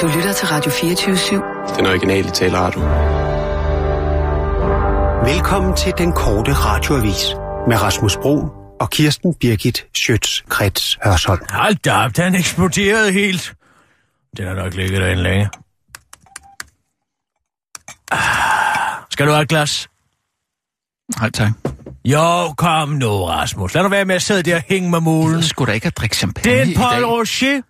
Du lytter til Radio 24-7. Den originale taleradio. Velkommen til den korte radioavis med Rasmus Bro og Kirsten Birgit Schøtz-Krets Hørsholm. Hold da op, den eksploderede helt. Den har nok ligget derinde længe. Ah, skal du have et glas? Nej, tak. Jo, kom nu, Rasmus. Lad nu være med at sidde der og hænge med mulen. Jeg skulle da ikke have drikke champagne Det er en. Paul Rocher.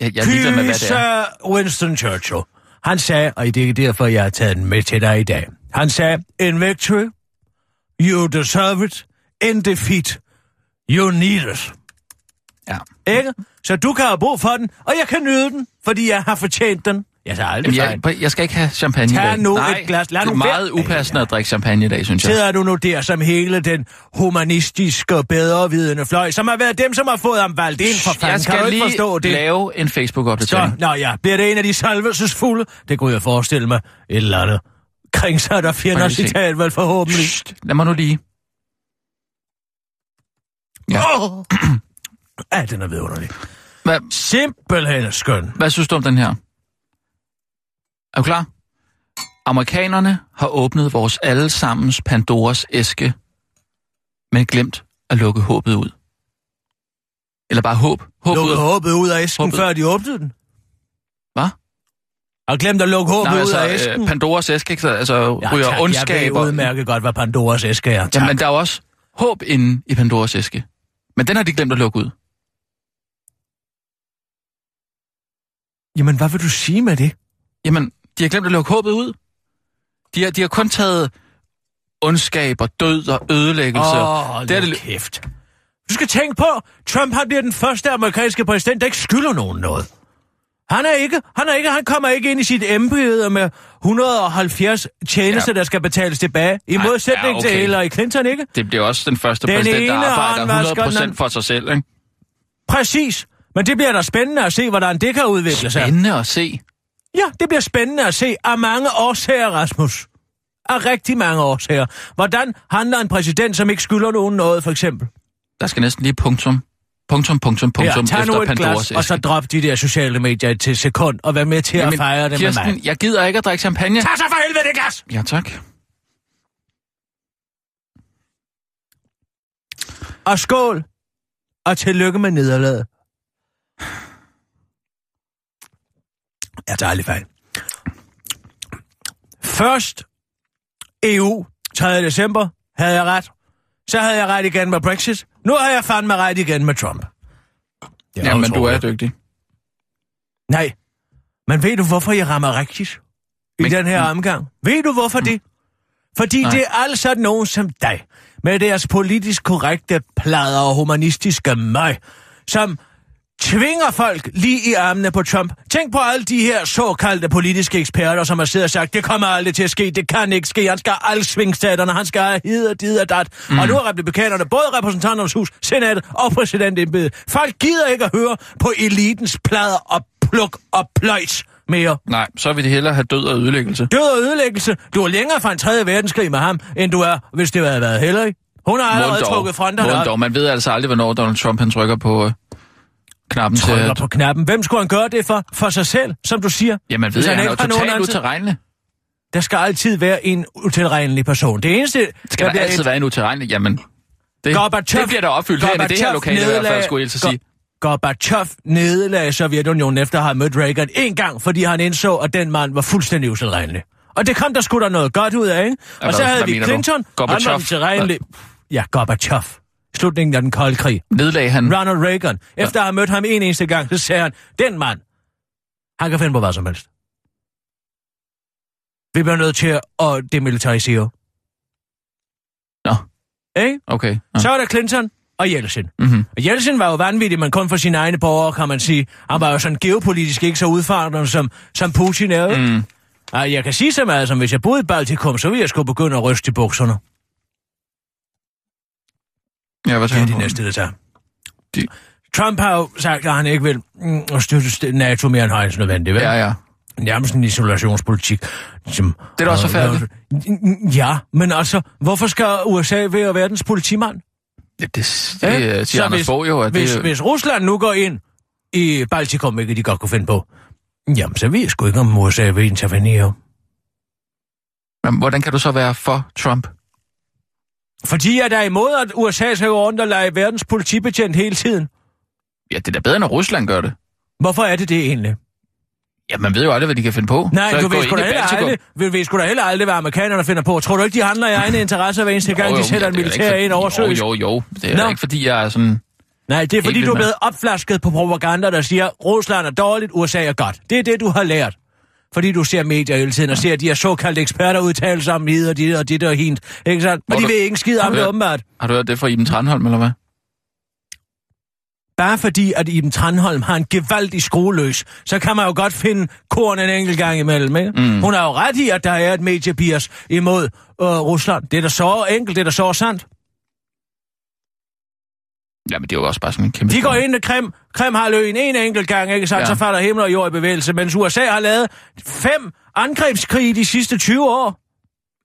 Jeg, jeg ligeglad med, hvad det er. Winston Churchill. Han sagde, og det er derfor, jeg har taget den med til dig i dag. Han sagde, in victory, you deserve it. In defeat, you need it. Ja. Ikke? Så du kan have brug for den, og jeg kan nyde den, fordi jeg har fortjent den. Jeg tager aldrig Jamen, jeg, jeg skal ikke have champagne Tag i dag. nu Nej, et glas. Lad det er nu meget være. upassende at drikke champagne i dag, synes jeg. Sidder du nu der som hele den humanistiske bedrevidende fløj, som har været dem, som har fået ham valgt ind for fanden. jeg skal kan lige forstå det? lave en Så, Facebook-opdatering. nå ja, bliver det en af de salvelsesfulde? Det kunne jeg forestille mig. Et eller andet. Kring sig, der fjender citat, vel forhåbentlig. Psst, lad mig nu lige. Ja. Åh! Ja, den er vidunderlig. Hvad, Simpelthen skøn. hvad synes du om den her? Er du klar? Amerikanerne har åbnet vores allesammens Pandoras æske, men glemt at lukke håbet ud. Eller bare håb. Håb Lukke ud. håbet ud af æsken, Håbet. før de åbnede den. Hvad? Har glemt at lukke håbet Nej, ud af altså, æsken. øh, Pandoras æske, ikke? Så, altså Ja, ryger tak, ondskab. Jeg ved udmærket godt, hvad Pandoras æske er. Tak. Jamen, der er også håb inde i Pandoras æske. Men den har de glemt at lukke ud. Jamen, hvad vil du sige med det? Jamen, de har glemt at lukke håbet ud. De har, de har kun taget ondskab og død og ødelæggelse. Åh, oh, det er det, kæft. Du skal tænke på, Trump han bliver den første amerikanske præsident, der ikke skylder nogen noget. Han er ikke, han er ikke, han kommer ikke ind i sit embede med 170 tjenester, ja. Der skal betales tilbage. I modsætning ja, okay. til Hillary Clinton, ikke? det bliver også den første Den præsident, der arbejder håndvasker, 100% den- for sig selv. Ikke? Præcis. Men det bliver da spændende at se, hvordan det kan udvikle sig. Spændende at se. Ja, det bliver spændende at se af mange årsager, Rasmus. Af rigtig mange årsager. Hvordan handler en præsident, som ikke skylder nogen noget, for eksempel? Der skal næsten lige punktum. Punktum, punktum, punktum Her, tag nu efter et Pandoras glas, æske. og så drop de der sociale medier til sekund, og vær med til Jamen, at fejre det Kirsten, med mig. jeg gider ikke at drikke champagne. Tag så for helvede det glas! Ja, tak. Og skål! Og tillykke med nederlaget. Jeg tager aldrig fejl. Først EU, 3. december, havde jeg ret. Så havde jeg ret igen med Brexit. Nu har jeg fandme ret igen med Trump. Det Jamen, du er dygtig. Nej, men ved du, hvorfor jeg rammer rigtigt i Men- den her omgang? Ved du, hvorfor det? Fordi Nej. det er altså nogen som dig, med deres politisk korrekte plader og humanistiske møg, som tvinger folk lige i armene på Trump. Tænk på alle de her såkaldte politiske eksperter, som har siddet og sagt, det kommer aldrig til at ske, det kan ikke ske, han skal have alle svingstaterne, han skal have hid og dit og dat. Mm. Og nu er republikanerne, både repræsentanternes hus, senatet og præsidentembedet. Folk gider ikke at høre på elitens plader og pluk og pløjs mere. Nej, så vil de hellere have død og ødelæggelse. Død og ødelæggelse. Du er længere fra en tredje verdenskrig med ham, end du er, hvis det havde været Hillary. Hun har allerede trukket fronterne op. Man ved altså aldrig, hvornår Donald Trump han trykker på øh, knappen til... At... på knappen. Hvem skulle han gøre det for? For sig selv, som du siger. Jamen, ved Hvis jeg, han er jo totalt utilregnelig. Der skal altid være en utilregnelig person. Det eneste... Skal der bliver altid et- være en utilregnelig? Jamen, det, Gorbachev- det bliver der opfyldt her i det her lokale i hvert fald, skulle jeg sige. Gorbachev nedlagde Sovjetunionen efter at have mødt Reagan en gang, fordi han indså, at den mand var fuldstændig utilregnelig. Og det kom der sgu da noget godt ud af, ikke? Og så havde vi? Clinton, han var utilregnelig. Ja, Gorbachev. Slutningen af den kolde krig. Nedlag han... Ronald Reagan. Efter at have mødt ham en eneste gang, så sagde han, den mand, han kan finde på hvad som helst. Vi bliver nødt til at demilitarisere. Nå, Ikke? okay. Ja. Så er der Clinton og Yeltsin. Mm-hmm. Og Yeltsin var jo vanvittig, men kun for sine egne borgere, kan man sige. Han var jo sådan geopolitisk ikke så udfordrende, som, som Putin er. Mm. Og jeg kan sige så meget, som hvis jeg boede i Baltikum, så ville jeg skulle begynde at ryste i bukserne. Ja, hvad Det er de næste, der tager. De- Trump har jo sagt, at han ikke vil mm, støtte NATO mere end højst nødvendigt, vel? Ja, ja. Nærmest en isolationspolitik. Som, Det er da også forfærdeligt. Ja, men altså, hvorfor skal USA være verdens politimand? Ja, det, det, Ja, så siger Anders hvis- Fogh jo, at Hvis, det... hvis Rusland nu går ind i Baltikum, hvilket de godt kunne finde på, Jamen, så ved jeg sgu ikke, om USA vil intervenere. Men hvordan kan du så være for Trump? Fordi jeg er imod, at USA skal gå rundt og lege verdens politibetjent hele tiden. Ja, det er da bedre, når Rusland gør det. Hvorfor er det det egentlig? Ja, man ved jo aldrig, hvad de kan finde på. Nej, så du ved sgu da heller aldrig, ved, ved sgu da heller aldrig, hvad amerikanerne finder på. Tror du ikke, de handler i egne interesser hver eneste gang, Jo, de sætter en militær ind for- oversøges? Jo, jo, jo. Det er da ikke, fordi jeg er sådan... Nej, det er fordi, du er blevet opflasket på propaganda, der siger, Rusland er dårligt, USA er godt. Det er det, du har lært. Fordi du ser medier hele tiden og ser de her såkaldte eksperter udtale sig om hid og dit og dit og hint. Ikke sandt? Men de du- ved ikke skid om det, åbenbart. Har du hørt det fra Iben Tranholm, eller hvad? Bare fordi, at Iben Tranholm har en gevaldig skrueløs, så kan man jo godt finde korn en enkelt gang imellem, ikke? Mm. Hun har jo ret i, at der er et mediebias imod øh, Rusland. Det er da så enkelt, det er da så sandt. Ja, men det er jo også bare sådan en kæmpe... De går ind i Krim, Krim har løn en enkelt gang, ikke sandt? Ja. Så falder himmel og jord i bevægelse, mens USA har lavet fem angrebskrige de sidste 20 år,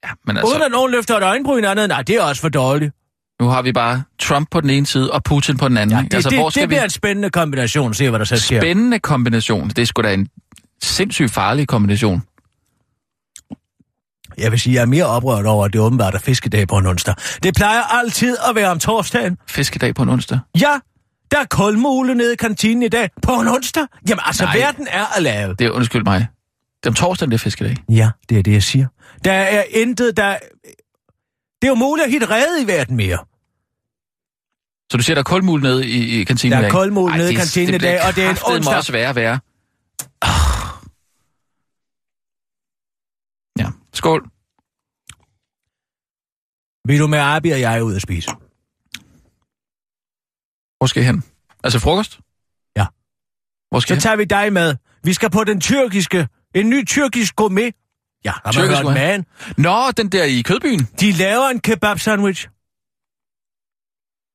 Ja, men altså... uden at nogen løfter et øjenbryn andet. Nej, det er også for dårligt. nu har vi bare Trump på den ene side og Putin på den anden. Ja, det, altså, det, hvor skal det vi... bliver en spændende kombination. Se, hvad der så sker. Spændende kombination. Det er sgu da en sindssygt farlig kombination. Jeg vil sige, jeg er mere oprørt over, at det åbenbart er fiskedag på en onsdag. Det plejer altid at være om torsdagen. Fiskedag på en onsdag. Ja, der er kulmule nede i kantinen i dag på en onsdag. Jamen altså, Nej. Verden er at lave. Det er, undskyld mig. Det er om torsdagen, det er fiskedag. Ja, det er det, jeg siger. Der er intet, der... Det er jo muligt at hitte redde i verden mere. Så du siger, der er kulmul nede i, i kantinen Der er i dag? kulmul Ej, nede i det- kantinen i det dag, og det er en onsdag. også være at være. Ja, skål. Vil du med Abi og jeg ud at spise? Hvor skal I hen? Altså frokost? Ja. Hvor skal Så tager vi dig med. Vi skal på den tyrkiske... En ny tyrkisk gourmet. Ja, har man hørt man. Nå, den der i kødbyen. De laver en kebab-sandwich.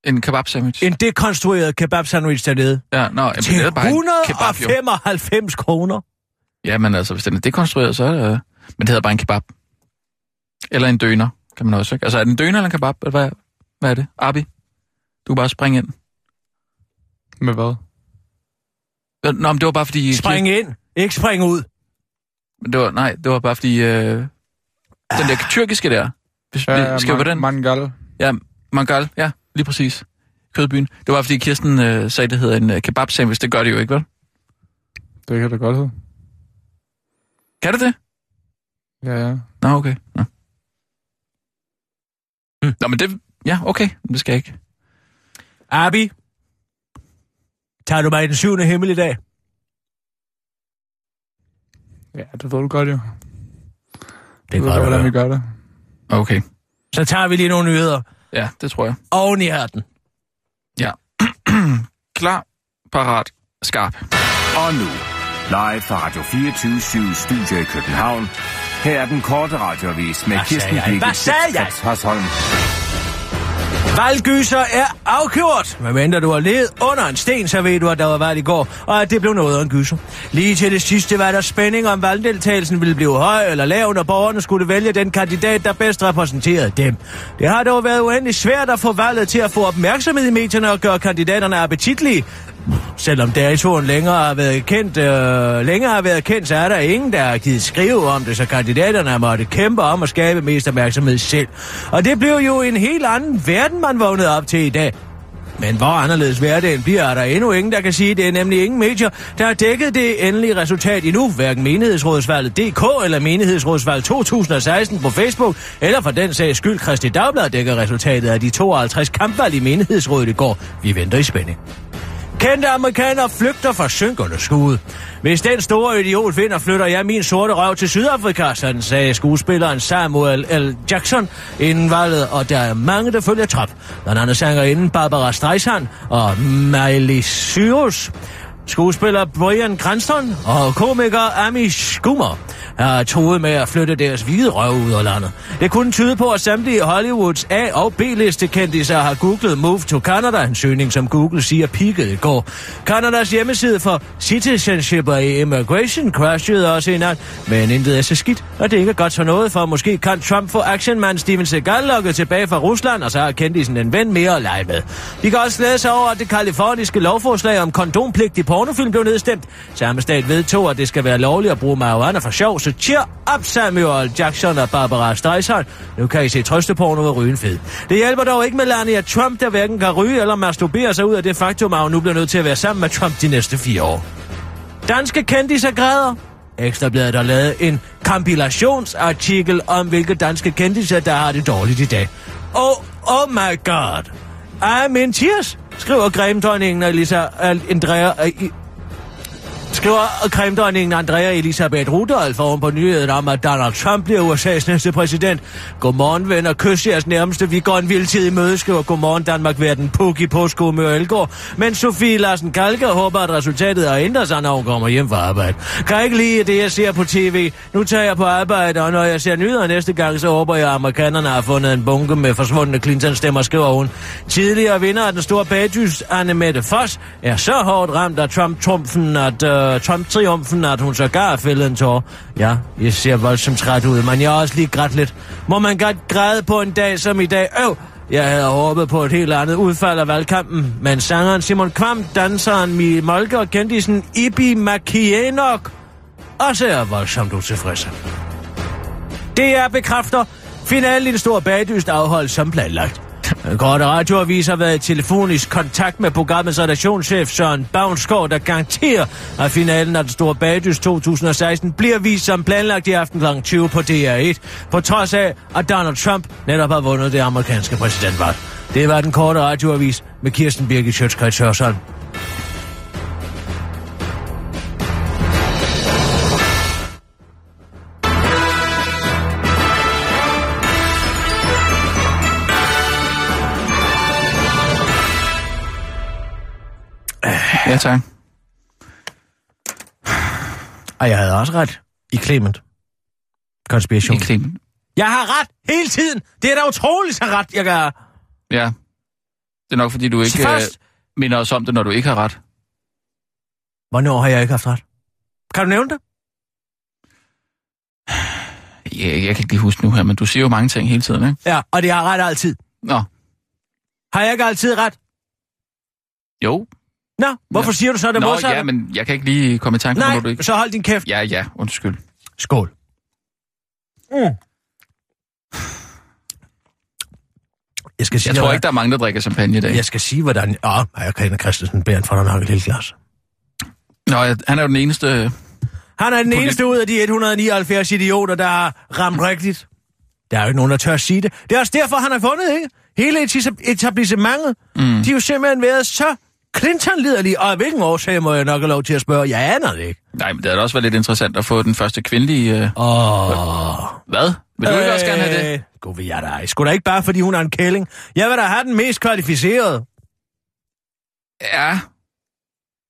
En kebab sandwich. En dekonstrueret kebab-sandwich dernede. Ja, nå, jamen, Til det er bare en kebab, jo. 195 kroner. Ja, men altså, hvis den er dekonstrueret, så er det... Men det hedder bare en kebab. Eller en døner, kan man også, ikke? Altså, er det en døner eller en kebab? Eller hvad, hvad er det? Abi? Du kan bare springe ind. Med hvad? Øh, Nå, men det var bare fordi... Spring ind, ikke spring ud. Men Det var, nej, det var bare fordi... Øh, den der tyrkiske der. Hvis, ja, skal vi på den? Mangal. Ja, mangal. Ja, lige præcis. Kødbyen. Det var fordi Kirsten øh, sagde, det hedder en øh, kebab sandwich. Det gør det jo ikke, vel? Det kan da godt hedde. Kan det det? Ja, ja. Nå, okay. Nå, hm. Nå men det... Ja, okay. Det skal jeg ikke. Abi, tager du mig i den syvende himmel i dag? Ja, det ved du godt jo. Det Du ved, hvordan vi gør det. Okay. Så tager vi lige nogle nyheder Ja, det tror jeg. oven i hatten. Klar, parat, skarp. Og nu, live fra Radio 24 Studio i København. Her er den korte radiovis med Kirsten? Birgit Hasholm. Valggyser er afgjort. Men venter du har levet under en sten, så ved du, at der var valg i går, og at det blev noget af en gyser. Lige til det sidste var der spænding om valgdeltagelsen ville blive høj eller lav, når borgerne skulle vælge den kandidat, der bedst repræsenterede dem. Det har dog været uendelig svært at få valget til at få opmærksomhed i medierne og gøre kandidaterne appetitlige. Selvom datoen længere har været kendt, øh, længere har været kendt, så er der ingen, der har givet skrive om det, så kandidaterne har måttet kæmpe om at skabe mest opmærksomhed selv. Og det blev jo en helt anden verden, man vågnede op til i dag. Men hvor anderledes hverdagen bliver, er der endnu ingen, der kan sige, det er nemlig ingen medier, der har dækket det endelige resultat endnu. Hverken menighedsrådsvalget DK eller menighedsrådsvalget 2016 på Facebook, eller for den sags skyld Kristi Dagblad dækker resultatet af de 52 kampvalg i menighedsrådet i går. Vi venter i spænding. Kendte amerikanere flygter fra synkende skud. Hvis den store idiot vinder, flytter jeg min sorte røv til Sydafrika, sådan sagde skuespilleren Samuel L. Jackson inden valget, og der er mange, der følger trop. Blandt andet sangerinden Barbara Streisand og Miley Cyrus skuespiller Brian Cranston og komiker Amish Schumer. har troet med at flytte deres hvide røv ud af landet. Det kunne tyde på, at samtlige Hollywoods A- og B-liste kendtiser har googlet Move to Canada, en søgning, som Google siger peakede i går. Kanadas hjemmeside for Citizenship og Immigration crashede også i nat, men intet er så skidt, og det er ikke godt for noget, for måske kan Trump få actionmand Steven Seagal lukket tilbage fra Rusland, og så har kendisen en ven mere at lege med. De kan også glæde sig over, at det kaliforniske lovforslag om kondompligt i pornofilm blev nedstemt. Samme stat vedtog, at det skal være lovligt at bruge marijuana for sjov, så cheer up Samuel Jackson og Barbara Streisand. Nu kan I se trøsteporno ved rygen fed. Det hjælper dog ikke Melania Trump, der hverken kan ryge eller masturbere sig ud af det faktum, at hun nu bliver nødt til at være sammen med Trump de næste fire år. Danske kendiser græder. Ekstrabladet har lavet en kompilationsartikel om, hvilke danske kendiser, der har det dårligt i dag. Oh, oh my god. I'm in tears, skriver cremedronningen Elisa Andrea, øh, uh, skriver cremedronningen Andrea Elisabeth Rudolph oven på nyheden om, at Donald Trump bliver USA's næste præsident. Godmorgen, venner. Kys jeres nærmeste. Vi går en vild tid i møde, skriver Godmorgen Danmark verden puk i påsko med Elgård. Men Sofie Larsen Kalker håber, at resultatet har ændret sig, når hun kommer hjem fra arbejde. Kan ikke lide det, jeg ser på tv. Nu tager jeg på arbejde, og når jeg ser nyheder næste gang, så håber jeg, at amerikanerne har fundet en bunke med forsvundne Clinton-stemmer, skriver hun. Tidligere vinder af den store bagdys, Anne Mette Foss, er så hårdt ramt af Trump-trumfen, at øh, Øh, uh, Trump-triumfen, at hun sågar har fældet en tår. Ja, jeg ser voldsomt træt ud, men jeg er også lige grædt lidt. Må man godt græde på en dag som i dag? Øv! Jeg havde håbet på et helt andet udfald af valgkampen, men sangeren Simon Kvam, danseren Mi Molke og kendisen Ibi Makienok også er voldsomt utilfredse. Det er bekræfter finalen i det store bagdyst afholdt som planlagt. Den korte radioavis har været i telefonisk kontakt med programmets redaktionschef Søren Bavnsgaard, der garanterer, at finalen af den store bagdys 2016 bliver vist som planlagt i aften kl. 20 på DR1, på trods af, at Donald Trump netop har vundet det amerikanske præsidentvalg. Det var den korte radioavis med Kirsten Birgit Sjøtskrets Hørsholm. Tak. Og jeg havde også ret i Clement. Konspiration. I Clemen. Jeg har ret hele tiden. Det er da utroligt så ret, jeg gør. Ja. Det er nok, fordi du ikke Først- øh, minder os om det, når du ikke har ret. Hvornår har jeg ikke haft ret? Kan du nævne det? Jeg, jeg kan ikke lige huske nu her, men du siger jo mange ting hele tiden, ikke? Ja, og det har ret altid. Nå, Har jeg ikke altid ret? jo. Nå, hvorfor Ja. siger du så det Nå, modsatte? ja, men jeg kan ikke lige komme i tanke om, Nej, når du ikke... så hold din kæft. Ja, ja, undskyld. Skål. Mm. Jeg skal sige, Jeg tror hvordan- ikke, der er mange, der drikker champagne i dag. Jeg skal sige, hvordan... Åh, jeg kan Christensen bære en for nok et lille glas. Nå, ja, han er jo den eneste... Han er den Polit- eneste ud af de 179 idioter, der har ramt rigtigt. Der er jo ikke nogen, der tør at sige det. Det er også derfor, han har vundet, ikke? Hele etablissementet. Mm. De har jo simpelthen været så Clinton-liderlige. Og af hvilken årsag må jeg nok have lov til at spørge? Jeg aner det ikke. Nej, men det havde også været lidt interessant at få den første kvindelige... Øh... Åh... Hvad? Vil du ikke også gerne have det? Øh, Gud ved jeg da. Sgu da ikke bare, fordi hun er en kælling. Jeg vil da have den mest kvalificerede. Ja.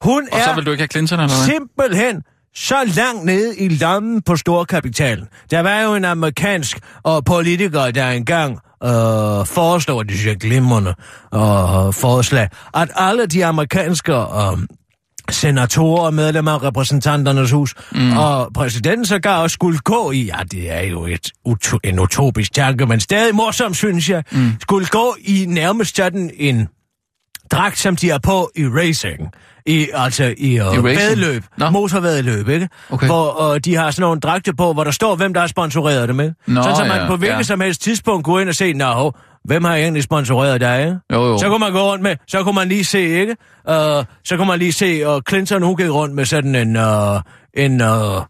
Hun Og er så vil du ikke have Clinton, eller hvad? simpelthen så langt nede i lommen på storkapitalen. Der var jo en amerikansk og politiker, der engang øh, foreslår, det synes jeg glimrende øh, forslag, at alle de amerikanske øh, senatorer og medlemmer af repræsentanternes hus, mm. og præsidenten sågar også skulle gå i, ja, det er jo et, uto, en utopisk tanke, men stadig morsom, synes jeg, mm. skulle gå i nærmest sådan en dragt, som de har på i racing. I, altså i, uh, I vedløb, Nå. motorvedløb, ikke? Okay. Hvor uh, de har sådan nogle dragte på, hvor der står, hvem der har sponsoreret det med. Nå, Sådan, så man ja, på hvilket ja. som helst tidspunkt går ind og se, nå, hvem har egentlig sponsoreret dig, ikke? Jo, jo. Så kunne man gå rundt med, så kunne man lige se, ikke? Uh, så kunne man lige se, og Clinton, hun gik rundt med sådan en, uh, en uh,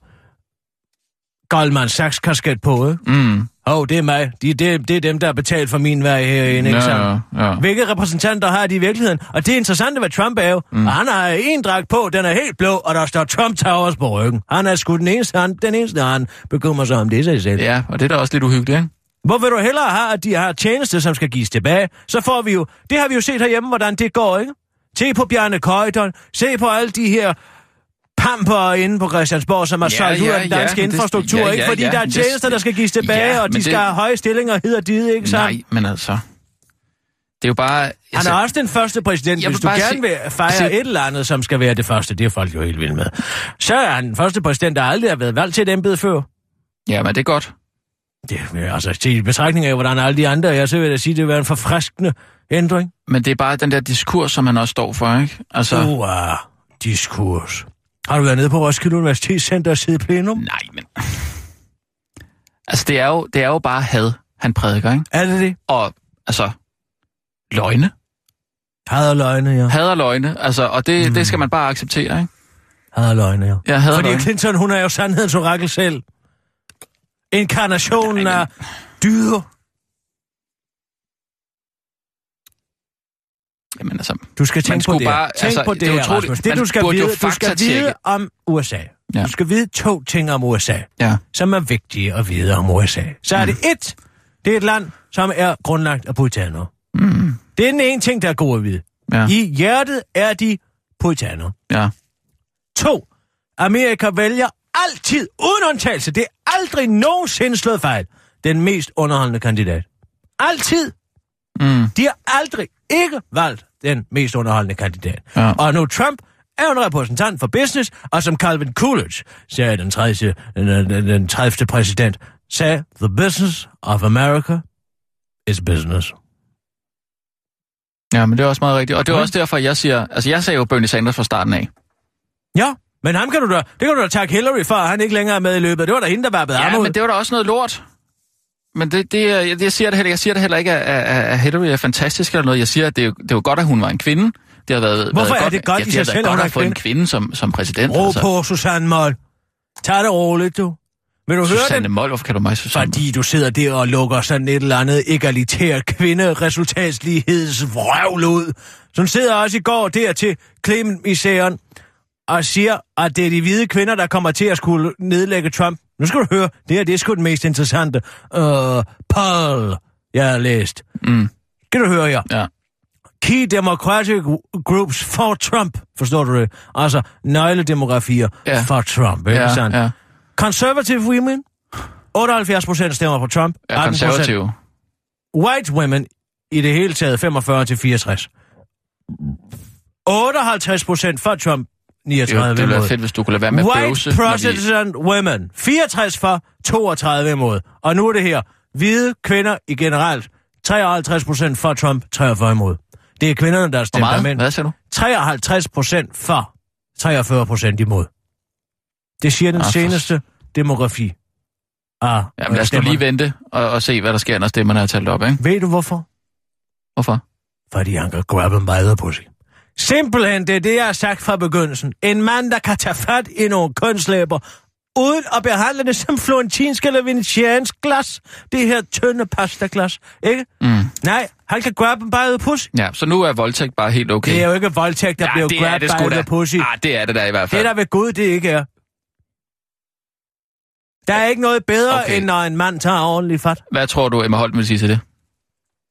Goldman Sachs-kasket på, ikke? Mm. Åh, oh, det er mig. De, det, det er dem, der har betalt for min vej herinde, ikke sandt? Ja, ja. Hvilke repræsentanter har de i virkeligheden? Og det er interessant ved Trump er jo, mm. han har en dragt på, den er helt blå, og der står Trump Towers på ryggen. Han er sgu den eneste, han, den eneste, han bekymrer sig om det sig selv. ja, og det er da også lidt uhyggeligt, ikke? Hvor vil du hellere have, at de har tjeneste, som skal gives tilbage? Så får vi jo, det har vi jo set herhjemme, hvordan det går, ikke? Se på Bjarne Køjton, se på alle de her pamper inde på Christiansborg, som har Ja, solgt ud ja, af den danske ja, men det- infrastruktur, ja, ikke? Fordi ja, der er det- tjenester, der skal gives tilbage, Ja, og de men skal det- have høje stillinger, og did, ikke sandt? Nej, men altså... Det er jo bare... Han Altså, er også den første præsident, Jeg hvis du gerne sige- vil fejre se- et eller andet, som skal være det første, det er folk jo helt vilde med. Så er han den første præsident, der aldrig har været valgt til et embede før. ja, men det er godt. Det er altså til betragtning af, hvordan alle de andre er, så vil jeg sige, det vil være en forfriskende ændring. Men det er bare den der diskurs, som han også står for, ikke? Altså... Uh, diskurs. Har du været nede på Roskilde Universitetscenter og siddet plenum? Nej, men... Altså, det er, jo, det er jo bare had, han prædiker, ikke? Er det det? Og, altså... Løgne. Hader løgne, ja. Hader løgne, altså, og det, mm. det skal man bare acceptere, ikke? Hader løgne, ja. Jeg hader Fordi løgne. Clinton, hun er jo sandhedens orakel selv. Inkarnationen Nej, men- af dyder. Jamen, altså... Du skal tænke på det. bare- Tænk altså, på det, det er her, utroligt. Rasmus. Det, Man du skal vide, du skal vide om USA. Ja. Du skal vide to ting om USA, Ja. som er vigtige at vide om USA. Så er det Mm. et, det er et land, som er grundlagt af puritanere. Mm. Det er den ene ting, der er god at vide. Ja. I hjertet er de puritanere. Ja. To, Amerika vælger altid, uden undtagelse, det er aldrig nogensinde slået fejl, den mest underholdende kandidat. Altid. Mm. De har aldrig ikke valgt den mest underholdende kandidat. Ja. Og nu Trump er en repræsentant for business, og som Calvin Coolidge sagde den 30. Den, den, den 30. præsident, sagde, the business of America is business. Ja, men det er også meget rigtigt. Og det er også derfor, jeg siger... Altså, jeg sagde jo Bernie Sanders fra starten af. Ja, men ham kan du da, det kan du da takke Hillary for, at han ikke længere er med i løbet. Det var da hende, der var blevet Ja, men det var da også noget lort. Men det, det, jeg, jeg, siger det heller, jeg siger det heller ikke, at, at, at Hillary er fantastisk eller noget. Jeg siger, at det er, jo- det jo godt, at hun var en kvinde. Det har været, Hvorfor været er det godt ja, i det har selv, godt at få en kvinde? som, som præsident. Ro på, Susanne Moll. Tag det roligt, du. Vil du høre Susanne den? Moll, hvorfor kan du mig Susanne? Fordi du sidder der og lukker sådan et eller andet egalitært kvinderesultatslighedsvrøvl ud. Som sidder også i går der til Clement i og siger, at det er de hvide kvinder, der kommer til at skulle nedlægge Trump. Nu skal du høre, det her det er sgu den mest interessante uh, poll, jeg har læst. Mm, Skal du høre her? ja. Key Democratic Groups for Trump, forstår du det? Altså nøgledemografier Ja. for Trump, ikke Ja, sandt? ja. Conservative women, 78 procent stemmer på Trump. Jeg er 18%. konservativ. White women, i det hele taget 45 til 64. 58 procent for Trump, Det, 39 det ville være fedt, hvis du kunne lade være med at White bøvse. når vi- President women, 64 for, 32 imod. Og nu er det her, hvide kvinder i generelt, 53 procent for Trump, 43 imod. Det er kvinderne, der stemmer mænd. Hvad siger du? 53 procent for, 43 procent imod. Det siger den Ah, for- seneste demografi. Ah, Jamen lad os nu lige vente og, og se, hvad der sker, når stemmerne er talt op, ikke? Ved du hvorfor? Hvorfor? Fordi han kan grab him by the pussy. Simpelthen, det er det, jeg har sagt fra begyndelsen. En mand, der kan tage fat i nogle kønslæber, uden at behandle det som florentinsk eller venetiansk glas. Det her tynde pastaglas, ikke? Mm. Nej, han kan grab by the pussy. Ja, så nu er voldtægt bare helt okay. Det er jo ikke voldtægt, der ja, bliver det er grab det by the pussy. Ah, det er det der i hvert Det fald. der ved Gud, det ikke er. Der er ikke noget bedre, okay. end når en mand tager ordentligt fat. Hvad tror du, Emma Holten vil sige til det?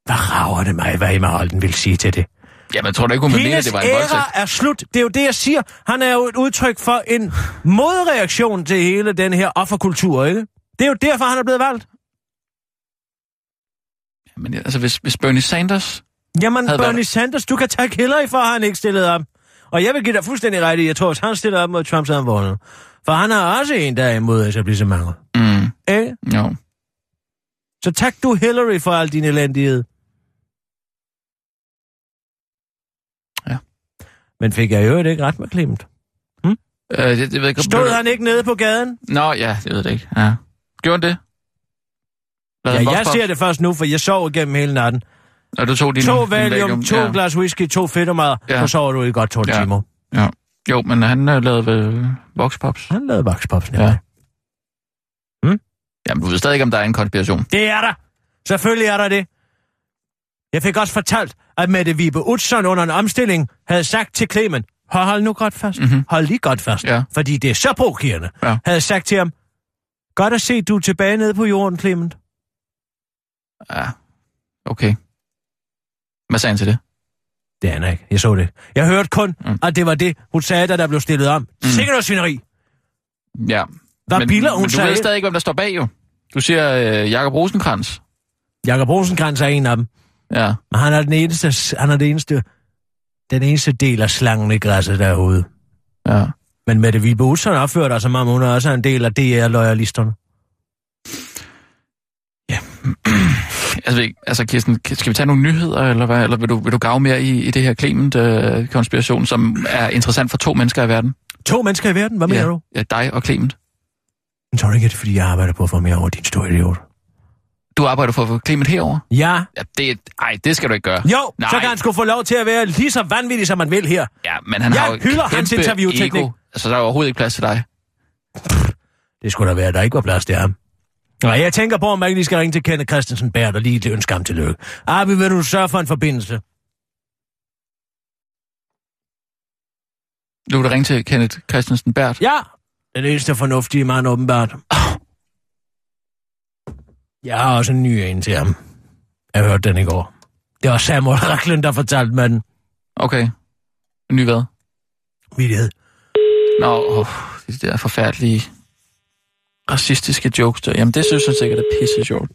Hvad rager det mig, hvad Emma Holten vil sige til det? Jamen, tror du ikke, hun vil mene, at Hendes det var en voldtægt? er slut. Det er jo det, jeg siger. Han er jo et udtryk for en modreaktion til hele den her offerkultur, ikke? Det er jo derfor, han er blevet valgt. Men altså, hvis, hvis Bernie Sanders... Jamen, Havde Bernie været- Sanders, du kan takke Hillary for, at han ikke stillede op. Og jeg vil give dig fuldstændig ret i, jeg tror, at han stillede op mod Trump, så han vundet. For han er også en, der er imod etablissementet. Mm, Ikke? jo. Så tak du Hillary for al din elendighed. Men fik jeg jo ikke ret med Clement? Øh, det, det ved jeg ikke. Stod han ikke nede på gaden? Nå, ja, det ved jeg ikke. Ja. Gjorde han det? Lavede Ja, jeg ser det først nu, for jeg sov igennem hele natten. Og du tog din... To din valium, to ja. glas whisky, to fedtemad, Ja. så sover du i godt to Ja. timer. Ja. Jo, men han øh, lavede vel voxpops. Han lavede vakspops, Ja. ja. Jamen, du ved stadig ikke, om der er en konspiration. Det er der. Selvfølgelig er der det. Jeg fik også fortalt, at Mette Vibe Utzon under en omstilling havde sagt til Clement, hold, hold nu godt fast. Mhm. Mm-hmm. Hold lige godt fast. Ja. Fordi det er så provokerende. Ja. Havde sagt til ham, godt at se, du er tilbage nede på jorden, Clement. Ja, okay. Hvad sagde han til det? Det aner jeg ikke. Jeg så det. Jeg hørte kun, Mm. at det var det, hun sagde, da der blev stillet om. Mm. Sikkert noget svineri. Ja. Hvad men, bilder hun men du sig ved stadig ikke, hvem der står bag, jo. Du siger øh, Jakob Rosenkrantz. Jakob Rosenkrantz er en af dem. Ja. Men han er den eneste, han er den eneste, den eneste del af slangen i græsset derude. Ja. Men Mette Vibe Utzon opfører dig, som om hun også er en del af DR-loyalisterne. Altså, ved ikke, altså Kirsten, skal vi tage nogle nyheder, eller hvad? Eller vil du, vil du grave mere i, i det her Clement-konspiration, som er interessant for to mennesker i verden? To mennesker i verden, hvad mener ja. du? Ja, dig og Clement. Jeg tror ikke, det er, fordi jeg arbejder på at få mere over din store idiot. Du arbejder for Clement herover. Ja. Ja, det, ej, det skal du ikke gøre. Jo, Nej. så kan han sgu få lov til at være lige så vanvittig, som man vil her. Ja, men han Jeg har jo hylder hans interviewteknik. ego. Altså, der er overhovedet ikke plads til dig. Det skulle da være, at der ikke var plads til ham. Nej, jeg tænker på, om man ikke lige skal ringe til Kenneth Christensen Bært og lige ønske ham tillykke. Arbi, vil du sørge for en forbindelse? Du vil ringe til Kenneth Christensen Bært. Ja, den eneste fornuftige mand, åbenbart. Jeg har også en ny en til ham. Jeg hørte den i går. Det var Samuel Racklin, der fortalte mig den. Okay. Ny hvad? Vidighed. Nå, oh, de der forfærdelige racistiske jokes der. Jamen, det synes jeg sikkert er pisse sjovt.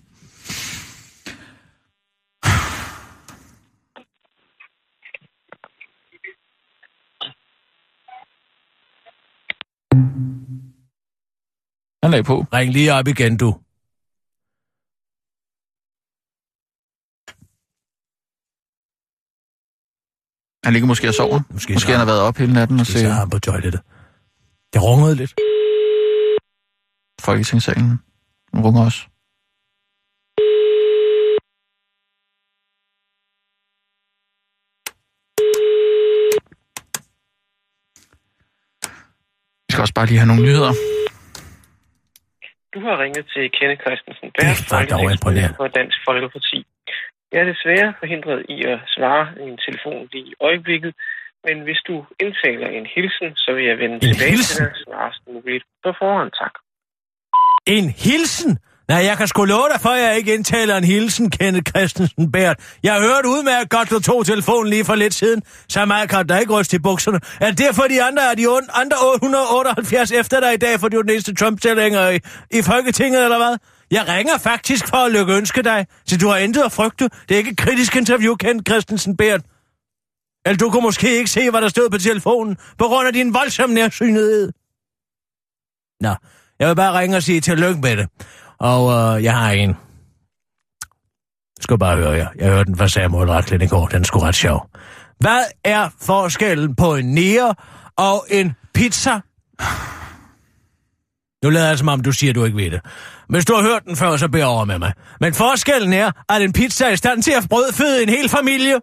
Han lagde på. Ring lige op igen, du. Han ligger måske og sover. Måske, Måske han har været op hele natten og set er han på toilettet. Det rungede lidt. Folketingssalen. Den runger også. Vi skal også bare lige have nogle nyheder. Du har ringet til Kenneth Christensen Det er faktisk dog imponerende. for Dansk Folkeparti. Jeg er desværre forhindret i at svare i en telefon lige i øjeblikket, men hvis du indtaler en hilsen, så vil jeg vende En tilbage hilsen? til dig snarest muligt. På forhånd, tak. En hilsen? Nej, jeg kan sgu love dig for, at jeg ikke indtaler en hilsen, Kenneth Christensen Bært. Jeg har hørt udmærket godt, du tog telefonen lige for lidt siden. Så meget kan der ikke ryste i bukserne. Er det derfor, de andre er de andre 878 efter dig i dag, for du er den eneste Trump-tællinger i, i Folketinget, eller hvad? Jeg ringer faktisk for at lykke ønske dig, så du har intet at frygte. Det er ikke et kritisk interview, Kenneth Christensen Bært. Eller du kunne måske ikke se, hvad der stod på telefonen, på grund af din voldsomme nærsynlighed. Nå, jeg vil bare ringe og sige tillykke med det. Og øh, jeg har en. Jeg skal bare høre jer. Jeg hørte den fra Samuel Racklin i går. Den er sgu ret sjov. Hvad er forskellen på en nære og en pizza? Nu lader jeg som om, du siger, du ikke ved det. Hvis du har hørt den før, så bær over med mig. Men forskellen er, at en pizza er i stand til at brødføde en hel familie.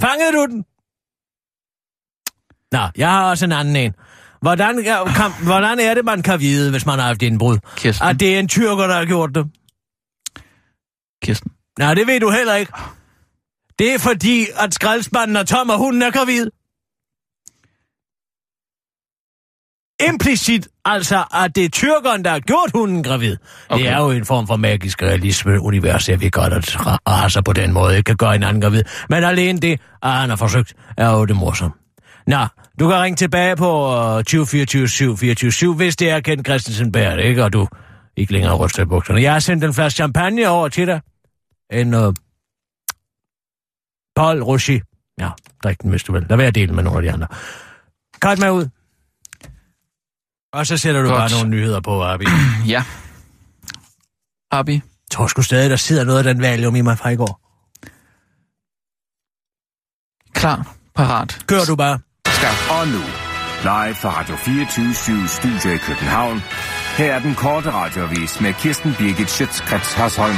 Fangede du den? Nå, jeg har også en anden en. Hvordan, kan, hvordan er det, man kan vide, hvis man har haft indbrud? Kirsten. At det er en tyrker, der har gjort det? Kirsten. Nej, det ved du heller ikke. Det er fordi, at skraldespanden er tom, og hunden er gravid. Implicit altså, at det er tyrkeren, der har gjort hunden gravid. Okay. Det er jo en form for magisk realisme-univers. Jeg ved godt, at ra- raser på den måde ikke kan gøre en anden gravid. Men alene det, at han har forsøgt, er jo det morsomt. Nå, du kan ringe tilbage på uh, 20 24 7 24 7, hvis det er Kent Christensen Bært, ikke? Og du ikke længere ryster i bukserne. Jeg har sendt en flaske champagne over til dig. En uh, Paul Rocher. Ja, drik den, hvis du vil. Lad være at dele med nogle af de andre. Cut mig ud. Og så sætter du Godt. bare nogle nyheder på, Abi. Ja. Abi. Jeg tror sgu stadig, der sidder noget af den valium i mig fra i går. Klar. Parat. Kør du bare. Og nu, live fra Radio 24 Studio i København. Her er den korte radiovis med Kirsten Birgit Schøtzgrads Hasholm.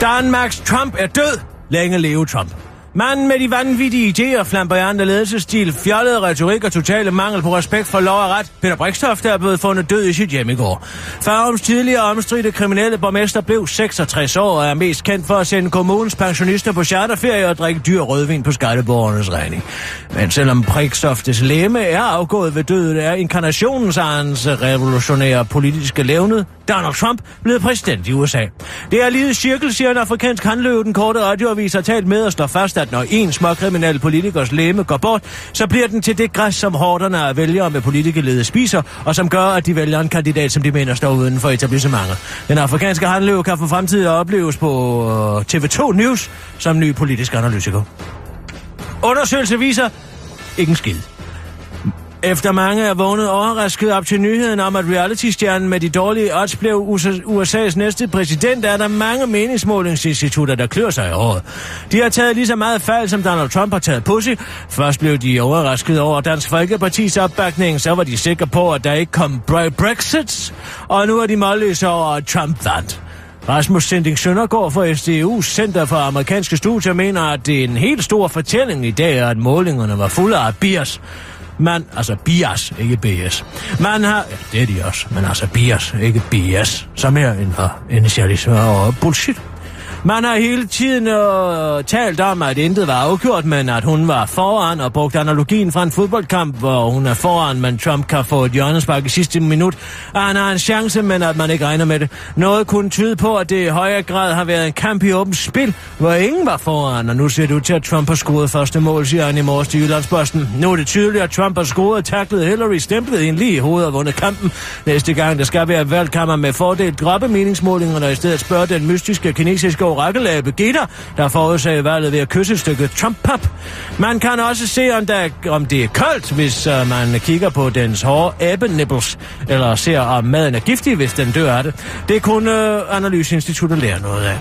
Danmarks Trump er død. Længe leve Trump. Manden med de vanvittige idéer, flamboyante ledelsesstil, fjollede retorik og totale mangel på respekt for lov og ret, Peter Brikstoft er blevet fundet død i sit hjem i går. Farums tidligere omstridte kriminelle borgmester blev 66 år og er mest kendt for at sende kommunens pensionister på charterferie og drikke dyr rødvin på skatteborgernes regning. Men selvom Brikstoftes læme er afgået ved døden, er inkarnationens hans revolutionære politiske levnet, Donald Trump, blevet præsident i USA. Det er lige cirkel, siger en afrikansk handløve, den korte radioavis har talt med og står fast, at når en småkriminel politikers læme går bort, så bliver den til det græs, som hårderne af vælgere med politikerlede spiser, og som gør, at de vælger en kandidat, som de mener står uden for etablissementet. Den afrikanske handløve kan for fremtiden opleves på øh, TV2 News som ny politisk analytiker. Undersøgelse viser ikke en skid. Efter mange er vågnet overrasket op til nyheden om, at reality-stjernen med de dårlige odds blev USA's næste præsident, er der mange meningsmålingsinstitutter, der klør sig i håret. De har taget lige så meget fejl, som Donald Trump har taget pussy. Først blev de overrasket over Dansk Folkepartis opbakning, så var de sikre på, at der ikke kom Brexit, og nu er de målløse over, at Trump vandt. Rasmus Sending Søndergaard fra SDU Center for Amerikanske Studier mener, at det er en helt stor fortælling i dag, at målingerne var fulde af bias. Man, altså bias, ikke BS. Man har, ja, det er de også, men altså bias, ikke BS, som er en uh, initialisme og bullshit. Man har hele tiden øh, talt om, at intet var afgjort, men at hun var foran og brugte analogien fra en fodboldkamp, hvor hun er foran, men Trump kan få et hjørnespark i sidste minut. Og han har en chance, men at man ikke regner med det. Noget kunne tyde på, at det i højere grad har været en kamp i åbent spil, hvor ingen var foran, og nu ser det ud til, at Trump har scoret første mål, siger han i morges til Jyllandsposten. Nu er det tydeligt, at Trump har scoret, taklet Hillary, stemplet en lige i hovedet og vundet kampen. Næste gang, der skal være valgkammer med fordel droppe meningsmålingerne og i stedet spørge den mystiske kinesiske orakelabe Gitter, der forudsagde valget ved at kysse et stykke Trump-pap. Man kan også se, om, der, om det er koldt, hvis uh, man kigger på dens hårde æbenipples, eller ser, om maden er giftig, hvis den dør af det. Det kunne uh, Analyseinstituttet lære noget af.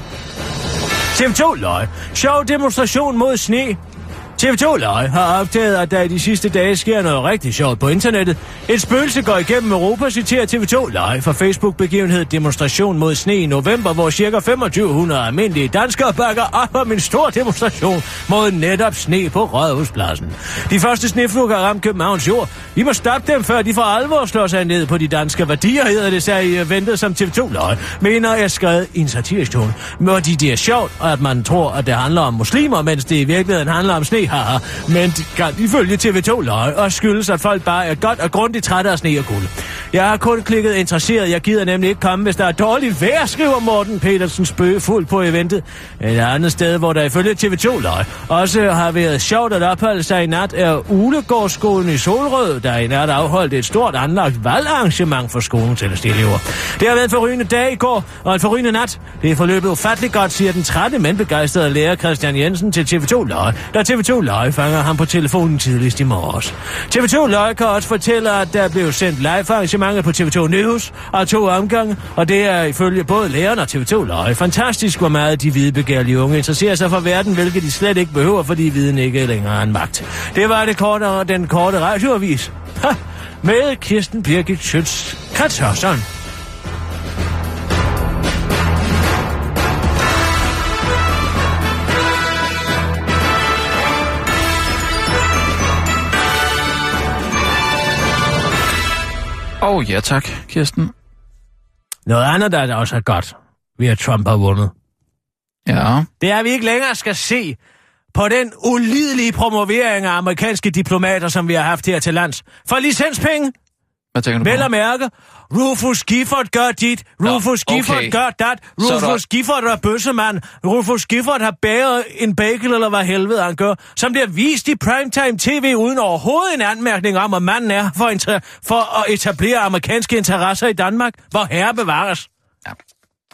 TV2 løg. Sjov demonstration mod sne. TV2 Løg har opdaget, at der i de sidste dage sker noget rigtig sjovt på internettet. Et spøgelse går igennem Europa, citerer TV2 Løg fra Facebook-begivenhed Demonstration mod sne i november, hvor ca. 2500 almindelige danskere bakker op om en stor demonstration mod netop sne på Rådhuspladsen. De første sneflukker har ramt Københavns jord. Vi må stoppe dem, før de for alvor slår sig ned på de danske værdier, hedder det sig i øh, ventet som TV2 Løg, mener jeg skrevet i en satirisk tone. Fordi det er sjovt, at man tror, at det handler om muslimer, mens det i virkeligheden handler om sne haha. Men det kan ifølge TV2 løg og skyldes, at folk bare er godt og grundigt trætte af sne og guld. Jeg har kun klikket interesseret. Jeg gider nemlig ikke komme, hvis der er dårligt vejr, skriver Morten Petersen spøge fuld på eventet. Et andet sted, hvor der ifølge TV2 løg også har været sjovt at opholde sig i nat, er Ulegårdsskolen i Solrød, der i nat afholdt et stort anlagt valgarrangement for skolen til elever. Det har været en forrygende dag i går, og en forrygende nat. Det er forløbet ufatteligt godt, siger den trætte, men begejstrede lærer Christian Jensen til TV2 løg, da TV2 Live fanger ham på telefonen tidligst i morges. TV2 Live kan også fortælle, at der blev sendt live arrangementer på TV2 News og to omgange, og det er ifølge både lærerne og TV2 Live fantastisk, hvor meget de hvidebegærlige unge interesserer sig for verden, hvilket de slet ikke behøver, fordi viden ikke længere er en magt. Det var det korte, den korte radioavis. Ha! Med Kirsten Birgit Schøtz Katosson. Åh, oh, ja tak, Kirsten. Noget andet, der er også er godt ved at Trump har vundet. Ja, Det er, at vi ikke længere skal se på den ulidelige promovering af amerikanske diplomater, som vi har haft her til lands. For licenspenge, hvad tænker du vel at mærke. Rufus Gifford gør dit, Rufus Nå, Gifford okay. gør dat, Så er Rufus der- Gifford er bøssemand, Rufus Gifford har bæret en bagel, eller hvad helvede han gør, som bliver vist i primetime tv uden overhovedet en anmærkning om, at manden er for, inter- for at etablere amerikanske interesser i Danmark, hvor herre bevares.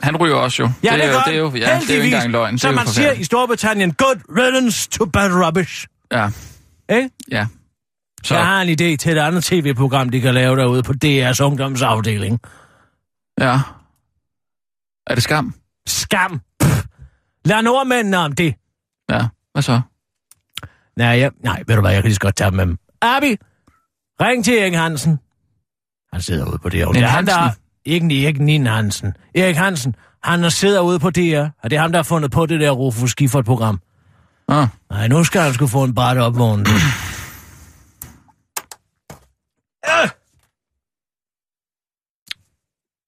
Han ryger også jo. Ja, det, er jo, gør det er jo, ja, det er jo ikke engang løgn. Det er Som jo man siger i Storbritannien, good riddance to bad rubbish. Ja, Ikke? ja. Så. Jeg har en idé til et andet tv-program, de kan lave derude på DR's ungdomsafdeling. Ja. Er det skam? Skam! Pff. Lad nordmændene om det. Ja. Hvad så? Nej, ja, nej, ved du hvad, jeg kan lige så godt tage dem med dem. Abi, ring til Erik Hansen. Han sidder ude på DR. Det er han, der... Ikke Erik Nien Hansen. Erik Hansen, han er sidder ude på DR, og det er ham, der har fundet på det der Rufus Gifford-program. Ah, Nej, nu skal han sgu få en bræt opvågning.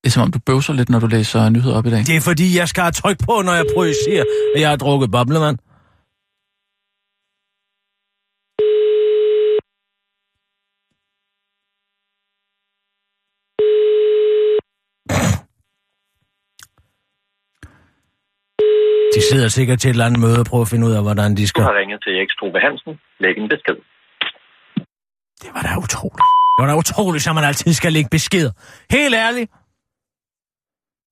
det er som om, du bøvser lidt, når du læser nyheder op i dag. Det er fordi, jeg skal have tryk på, når jeg projicerer, at jeg har drukket boblemand. De sidder sikkert til et eller andet møde og prøver at finde ud af, hvordan de Du skal... har ringet til Erik Strube Hansen. Læg en besked. Det var da utroligt. Det var da utroligt, som man altid skal lægge beskeder. Helt ærligt.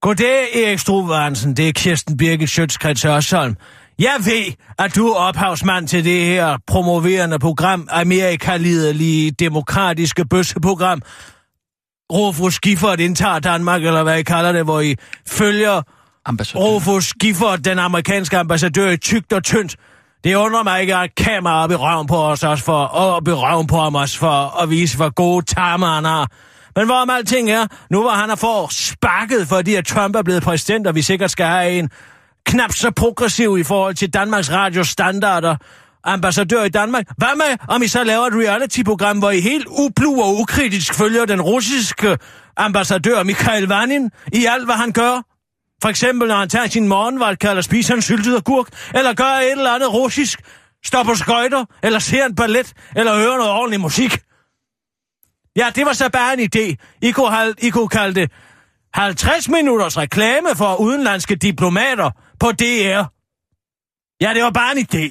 Goddag, Erik Struve Hansen. Det er Kirsten Birgit Sjøtskrets Hørsholm. Jeg ved, at du er ophavsmand til det her promoverende program, Amerika-liderlige demokratiske bøsseprogram. Rufus Gifford indtager Danmark, eller hvad I kalder det, hvor I følger Ambassadør. Rufus Gifford, den amerikanske ambassadør, i tygt og tyndt. Det undrer mig ikke, at kamera op i røven på os også for, og op i røven på ham også for at vise, hvor gode tarmer han har. Men hvorom alting er, nu hvor han har for sparket, fordi at Trump er blevet præsident, og vi sikkert skal have en knap så progressiv i forhold til Danmarks Radios standarder, ambassadør i Danmark. Hvad med, om I så laver et reality-program, hvor I helt ublu og ukritisk følger den russiske ambassadør Mikhail Vanin i alt, hvad han gør? For eksempel, når han tager sin morgenvalg, eller spiser en syltet agurk, eller gør et eller andet russisk, står på skøjter, eller ser en ballet, eller hører noget ordentlig musik. Ja, det var så bare en idé. I kunne, have, I kunne kalde det 50 minutters reklame for udenlandske diplomater på DR. Ja, det var bare en idé.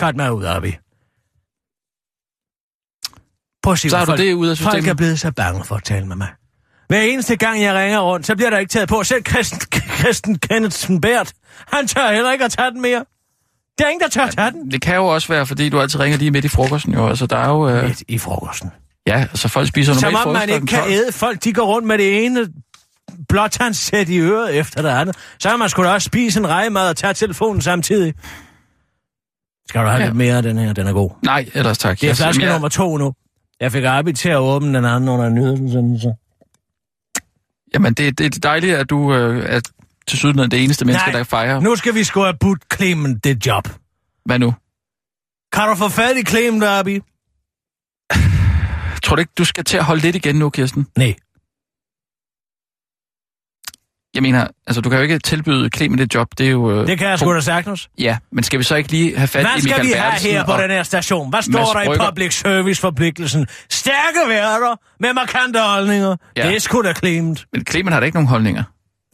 Cut mig ud, Abi. Prøv at se, Så har du det ud af Folk er systemet. blevet så bange for at tale med mig. Hver eneste gang, jeg ringer rundt, så bliver der ikke taget på. Selv Christen, Christen Kennethsen Bært, han tør heller ikke at tage den mere. Der er ingen, der tør at tage den. Det kan jo også være, fordi du altid ringer lige midt i frokosten, jo. Altså, der er jo... Øh, Midt i frokosten. Ja, altså folk spiser Som normalt om man frokost ikke kan 12. æde. Folk, de går rundt med det ene blåtandssæt i øret efter det andet. Så kan man sgu da også spise en rejemad og tage telefonen samtidig. Skal du have Ja. lidt mere af den her? Den er god. Nej, ellers tak. Det er flaske jeg- nummer to nu. Jeg fik Abi til at åbne den anden under nyhedsudsendelse. Jamen, det, det er dejligt, at du øh, er til syden det eneste menneske, Nej. der fejrer. Nu skal vi sgu have budt Clement det job. Hvad nu? Kan du få fat i Clement, Abi? Tror du ikke, du skal til at holde lidt igen nu, Kirsten? Nej. Jeg mener, altså, du kan jo ikke tilbyde Clement et job. Det er jo... Øh, Det kan jeg sgu da sagtens. Ja, men skal vi så ikke lige have fat Hvad i skal Michael vi have Bertelsen her på den her station? Hvad står der i public service-forpligtelsen? Stærke værter med markante holdninger. Ja. Det er sgu da Clement. Men Clement har da ikke nogen holdninger.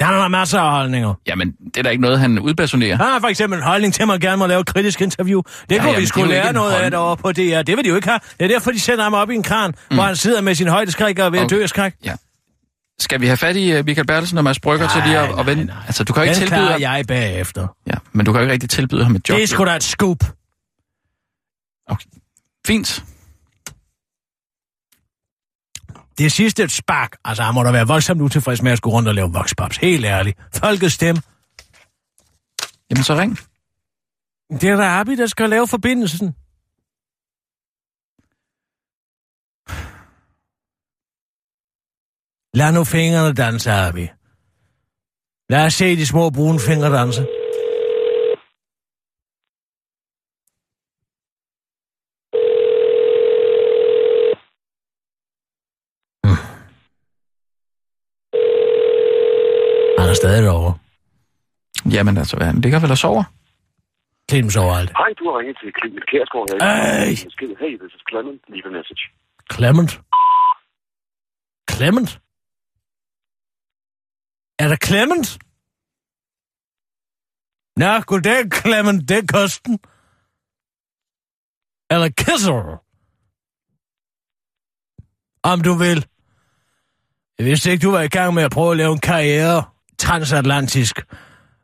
Der er masser af holdninger. Jamen, det er da ikke noget, han udpersonerer. Han har for eksempel en holdning til, at man gerne må lave et kritisk interview. Det Ja, ja, kunne jamen, vi skulle lære noget af holdning. derovre på DR. Det vil de jo ikke have. Det er derfor, de sender ham op i en kran, mm. hvor han sidder med sin højdeskræk og ved at Okay. dø af skræk. Skal vi have fat i uh, Michael Bertelsen og Mads Brygger til lige at, Nej, at vende? nej, nej. Altså, du kan jo ikke Den tilbyde jeg bagefter. Ja, men du kan jo ikke rigtig tilbyde ham et job. Det er sgu da et scoop. Fint. Det sidste et spark. Altså, han må da være voldsomt utilfreds med at skulle rundt og lave vokspops. Helt ærligt. Folkets stemme. Jamen, så ring. Det er da Abi, der skal lave forbindelsen. Lad nu fingrene danse, Abi. Lad os se de små brune fingre danse. Stadig derovre. Jamen, altså, han ligger vel og sover. Clemens sover aldrig. Hej, du har ringet til. Jeg Ej! Besked, hey, this is Clement. Leave a message. Clement? Clement? Er der Clement? Nå, goddag, Clement. Det er Kosten. Eller Kisser. Om du vil. Jeg vidste ikke, du var i gang med at prøve at lave en karriere transatlantisk.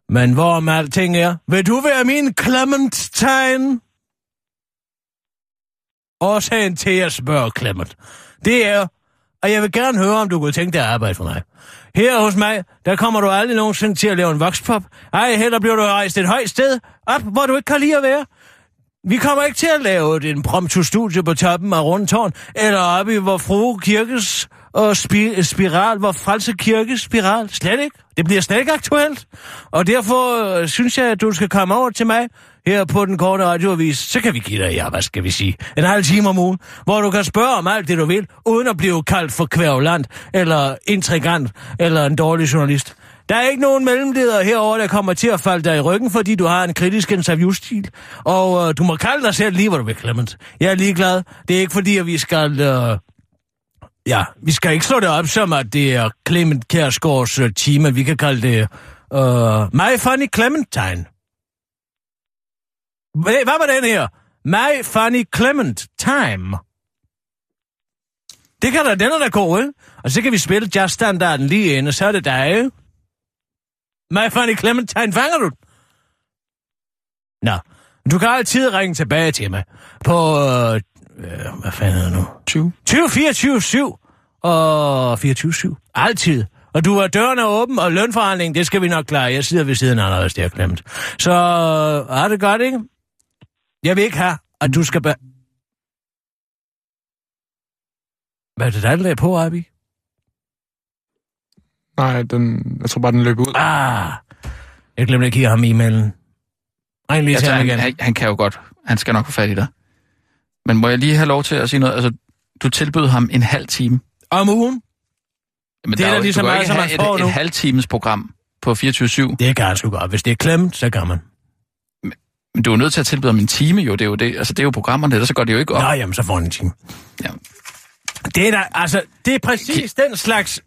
Men hvorom alting er, vil du være min Clement-tegn? Årsagen til, at jeg spørger Clement, det er, at jeg vil gerne høre, om du kunne tænke dig at arbejde for mig. Her hos mig, der kommer du aldrig nogensinde til at lave en vokspop. Ej, heller bliver du rejst et højt sted op, hvor du ikke kan lide at være. Vi kommer ikke til at lave et impromptu studie på toppen af Rundtårn, eller oppe i vor frue kirkes og spi- spiral, hvor frelse kirke spiral. Slet ikke. Det bliver slet ikke aktuelt. Og derfor øh, synes jeg, at du skal komme over til mig. her på den korte radioavis, så kan vi give dig, ja, hvad skal vi sige, en halv time om ugen, hvor du kan spørge om alt det, du vil, uden at blive kaldt for kvævland, eller intrigant, eller en dårlig journalist. Der er ikke nogen mellemleder herover der kommer til at falde dig i ryggen, fordi du har en kritisk interviewstil. Og øh, du må kalde dig selv lige, hvor du vil, Clement. Jeg er ligeglad. Det er ikke fordi, at vi skal... Øh, ja, vi skal ikke slå det op som, at det er Clement Kjærsgaards øh, time. Vi kan kalde det øh, My Funny Clementine. Hvad, hvad var den her? My Funny Clement Time. Det kan da, den der gå, ikke? Og så kan vi spille jazzstandarden lige ind, og så er det dig, ikke? My Funny Clementine, fanger du? Nå, du kan altid ringe tilbage til mig på, øh, øh, hvad fanden er det nu? 20. 20 24 7 og 24 7. Altid. Og du er døren er åben, og lønforhandling, det skal vi nok klare. Jeg sidder ved siden af dig, hvis det er klemt. Så er det godt, ikke? Jeg vil ikke have, at du skal... Be- Hvad er det, der er på, Abi? Nej, den, jeg tror bare, den løb ud. Ah, jeg glemte at give ham e-mailen. Ring lige til ham han, igen. han, han kan jo godt. Han skal nok få fat i dig. Men må jeg lige have lov til at sige noget? Altså, du tilbød ham en halv time. Om ugen? Men Det er der da lige så meget, som man får et, nu. et halvt times program på 24-7. Det kan han sgu godt. Hvis det er klemt, så kan man. Men du er nødt til at tilbyde ham en time, jo. Det er jo, det, altså, det er jo programmerne, ellers så går det jo ikke op. Nå, jamen, så får han en time. Ja. Det er da, altså, det er præcis den slags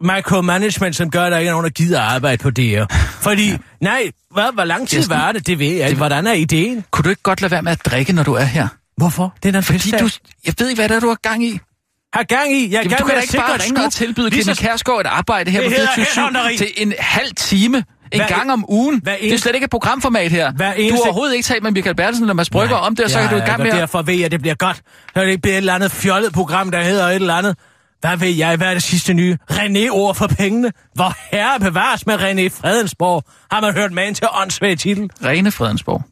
micromanagement, som gør, at der ikke er nogen, der gider arbejde på det her. Fordi, ja. nej, hvad, hvor lang tid Kirsten, var det, det ved jeg ikke. Hvordan er ideen? Kunne du ikke godt lade være med at drikke, når du er her? Hvorfor? Det er Fordi du... Jeg ved ikke, hvad det er, du har gang i. har gang i. Jeg Jamen, gang du kan da ikke bare ringe og tilbyde så- Kærsgaard et arbejde her Det på hedder 24 headhunteri. til en halv time. En Hver- gang om ugen. hver Det er eneste- slet ikke et programformat her. Hver Du eneste- har overhovedet ikke talt med Michael Bertelsen eller Mads Brygger om det, og så Ja, kan du i gang med derfor ved jeg, at det bliver godt. Så det bliver et eller andet fjollet program, der hedder et eller andet. Hvad ved jeg, hvad er det sidste nye? René ord for pengene. Hvor herre bevares med René Fredensborg. Har man hørt man til åndssvag titel? Rene Fredensborg.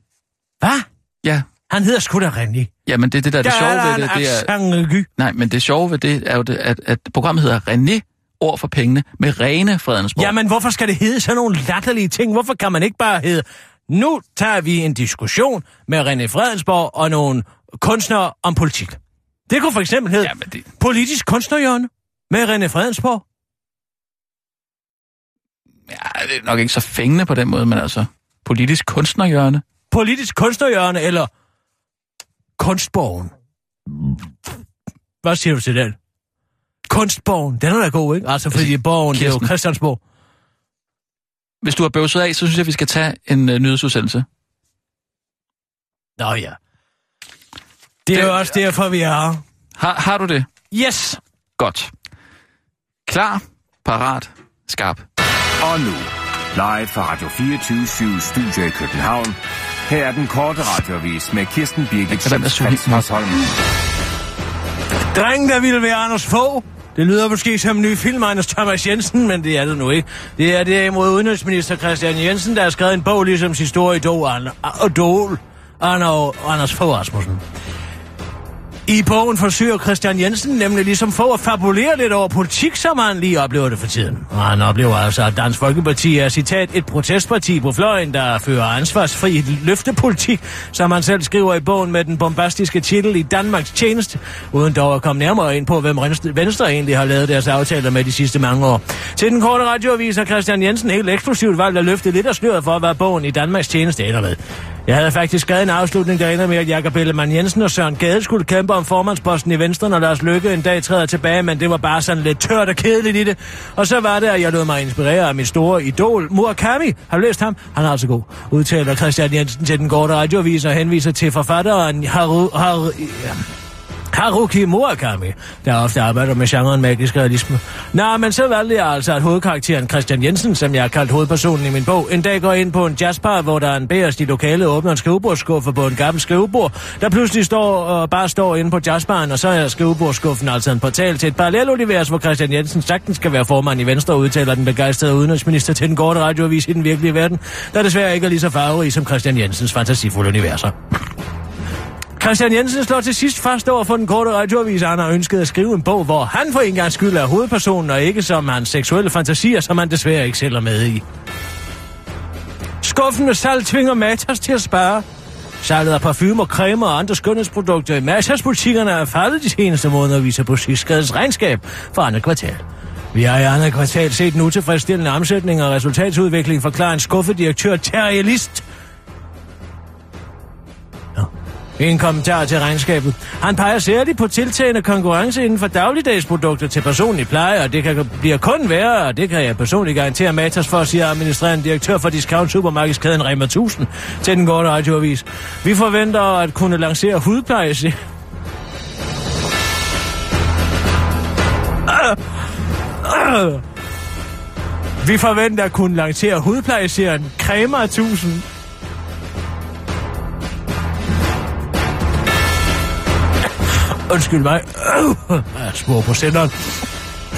Hvad? Ja, Han hedder sgu da René. jamen det er det, der er det Der sjove er ved det. det er, nej, men det sjove ved det er jo, det, at, at programmet hedder René Ord for pengene med Rene Fredensborg. Jamen, hvorfor skal det hedde sådan nogle latterlige ting? Hvorfor kan man ikke bare hedde, nu tager vi en diskussion med René Fredensborg og nogle kunstnere om politik. Det kunne for eksempel hedde Jamen, det, Politisk kunstnerhjørne med René Fredensborg. ja, det er nok ikke så fængende på den måde, men altså politisk kunstnerhjørne. Politisk kunstnerhjørne eller Kunstborgen. Hvad siger du til den? Kunstborgen, den er da god, ikke? Altså, fordi borgen, det er jo Kirsten. Christiansborg. Hvis du har bøvset af, så synes jeg, vi skal tage en uh, nyhedsudsendelse. Nå ja. Det er jo også derfor, vi er her. Har, har du det? Yes! Godt. Klar, parat, skarp. Og nu, live fra Radio 24 Studio i København. Her er den korte radiovis med Kirsten Birgit Lad være med at suge helt Schøtz Holm. Drengen, der ville være Anders Fogh. Det lyder måske som en ny film af Anders Thomas Jensen, men det er det nu ikke. Det er derimod udenrigsminister Christian Jensen, der har skrevet en bog ligesom sin store idol, An- idol Arno, Anders Fogh Rasmussen. I bogen forsøger Christian Jensen nemlig ligesom få at fabulere lidt over politik, som han lige oplever det for tiden. Og han oplever altså, at Dansk Folkeparti er, citat, et protestparti på fløjen, der fører ansvarsfri løftepolitik, som han selv skriver i bogen med den bombastiske titel i Danmarks tjeneste, uden dog at komme nærmere ind på, hvem Venstre- egentlig har lavet deres aftaler med de sidste mange år. Til den korte radioavis har Christian Jensen helt eksklusivt valgt at løfte lidt af sløret for, hvad bogen i Danmarks tjeneste ender med. Jeg havde faktisk skrevet en afslutning, der ender med, at Jakob Ellemann Jensen og Søren Gade skulle kæmpe om formandsposten i Venstre, når Lars Lykke en dag træder tilbage, men det var bare sådan lidt tørt og kedeligt i det. Og så var det, at jeg lod mig inspirere af min store idol, Murakami. Har du læst ham? Han er altså god. Udtaler Christian Jensen til den korte radioavis og henviser til forfatteren Haru, Haru, Haruki Murakami, der ofte arbejder med genren magisk realisme. Nå, men så valgte jeg altså, at hovedkarakteren Christian Jensen, som jeg har kaldt hovedpersonen i min bog, en dag går ind på en jazzbar, hvor der er en bærest i lokale åbner en skrivebordsskuffe på en gammel skrivebord, der pludselig står og bare står inde på jazzbaren, og så er skrivebordskuffen altså en portal til et parallelunivers, hvor Christian Jensen sagtens skal være formand i Venstre, udtaler den begejstrede udenrigsminister til den korte radioavis i den virkelige verden, der desværre ikke er lige så farverig som Christian Jensens fantasifulde universer. Christian Jensen slår til sidst fast over for den korte radioavis, at han har ønsket at skrive en bog, hvor han for en gang skyld er hovedpersonen, og ikke som hans seksuelle fantasier, som han desværre ikke selv er med i. Skuffen med salg tvinger Matas til at spare. Salget af og creme og andre skønhedsprodukter i Matas-butikkerne er faldet de seneste måneder, viser Butikskadets regnskab for andet kvartal. Vi har i andet kvartal set en utilfredsstillende omsætning og resultatsudvikling, forklarer en skuffet direktør Terje List. I en kommentar til regnskabet. Han peger særligt på tiltagende konkurrence inden for dagligdagsprodukter til personlig pleje, og det kan blive kun værre, og det kan jeg personligt garantere Matas for, siger administrerende direktør for discount supermarkedskæden Rema 1000 til den gårde radioavis. Vi forventer at kunne lancere hudpleje, siger- Vi forventer at kunne lancere hudplejeserien Crema 1000. Undskyld mig. Jeg spor på senderen.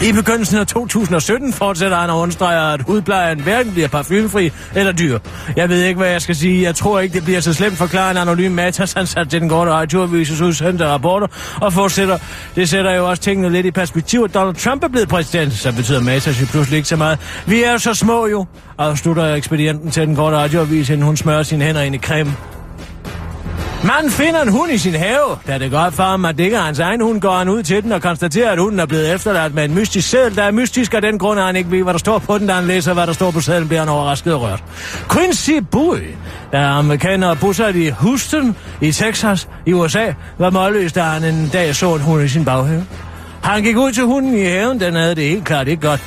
I begyndelsen af 2017 fortsætter han og understreger, at hudplejen hverken bliver parfumefri eller dyr. Jeg ved ikke, hvad jeg skal sige. Jeg tror ikke, det bliver så slemt, forklarer en anonym Matas, han sat til den korte radioavises udsendte rapporter, og fortsætter. Det sætter jo også tingene lidt i perspektiv, at Donald Trump er blevet præsident, så betyder Matas jo pludselig ikke så meget. Vi er jo så små jo, afslutter ekspedienten til den korte radioavis, inden hun smører sine hænder ind i creme. Man finder en hund i sin have. Da det går for ham, at det ikke er hans egen hund, går han ud til den og konstaterer, at hunden er blevet efterladt med en mystisk seddel, der er mystisk af den grund, at han ikke ved, hvad der står på den, da han læser, hvad der står på sedlen, bliver han overrasket og rørt. Quincy Bowie, der er amerikaner bosat i Houston i Texas i USA, var målløs, da han en dag så en hund i sin baghave. Han gik ud til hunden i haven, den havde det helt klart ikke godt.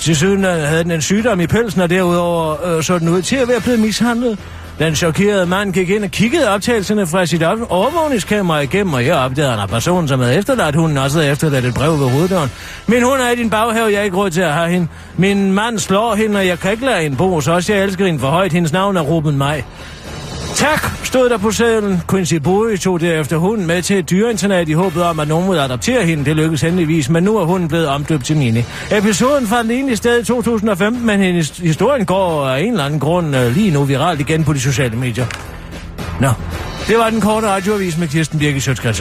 Til siden øh, havde den en sygdom i pelsen, og derudover øh, så den ud til at være blevet mishandlet. Den chokerede mand gik ind og kiggede optagelserne fra sit overvågningskamera igennem, og her opdagede han, at personen, som havde efterladt hunden, også havde efterladt et brev ved hoveddøren. Min hund er i din baghave, jeg er ikke råd til at have hende. Min mand slår hende, og jeg kan ikke lade hende bo, så også jeg elsker hende for højt. Hendes navn er Ruben Maj. Tak, stod der på sædlen. Quincy Bowie tog derefter hunden med til et dyreinternat i håbet om, at nogen ville adoptere hende. Det lykkedes heldigvis, men nu er hunden blevet omdøbt til Nini. Episoden fandt egentlig sted i 2015, men hendes historien går af en eller anden grund øh, lige nu viralt igen på de sociale medier. Nå, det var den korte radioavis med Kirsten Birke Sjøtskrets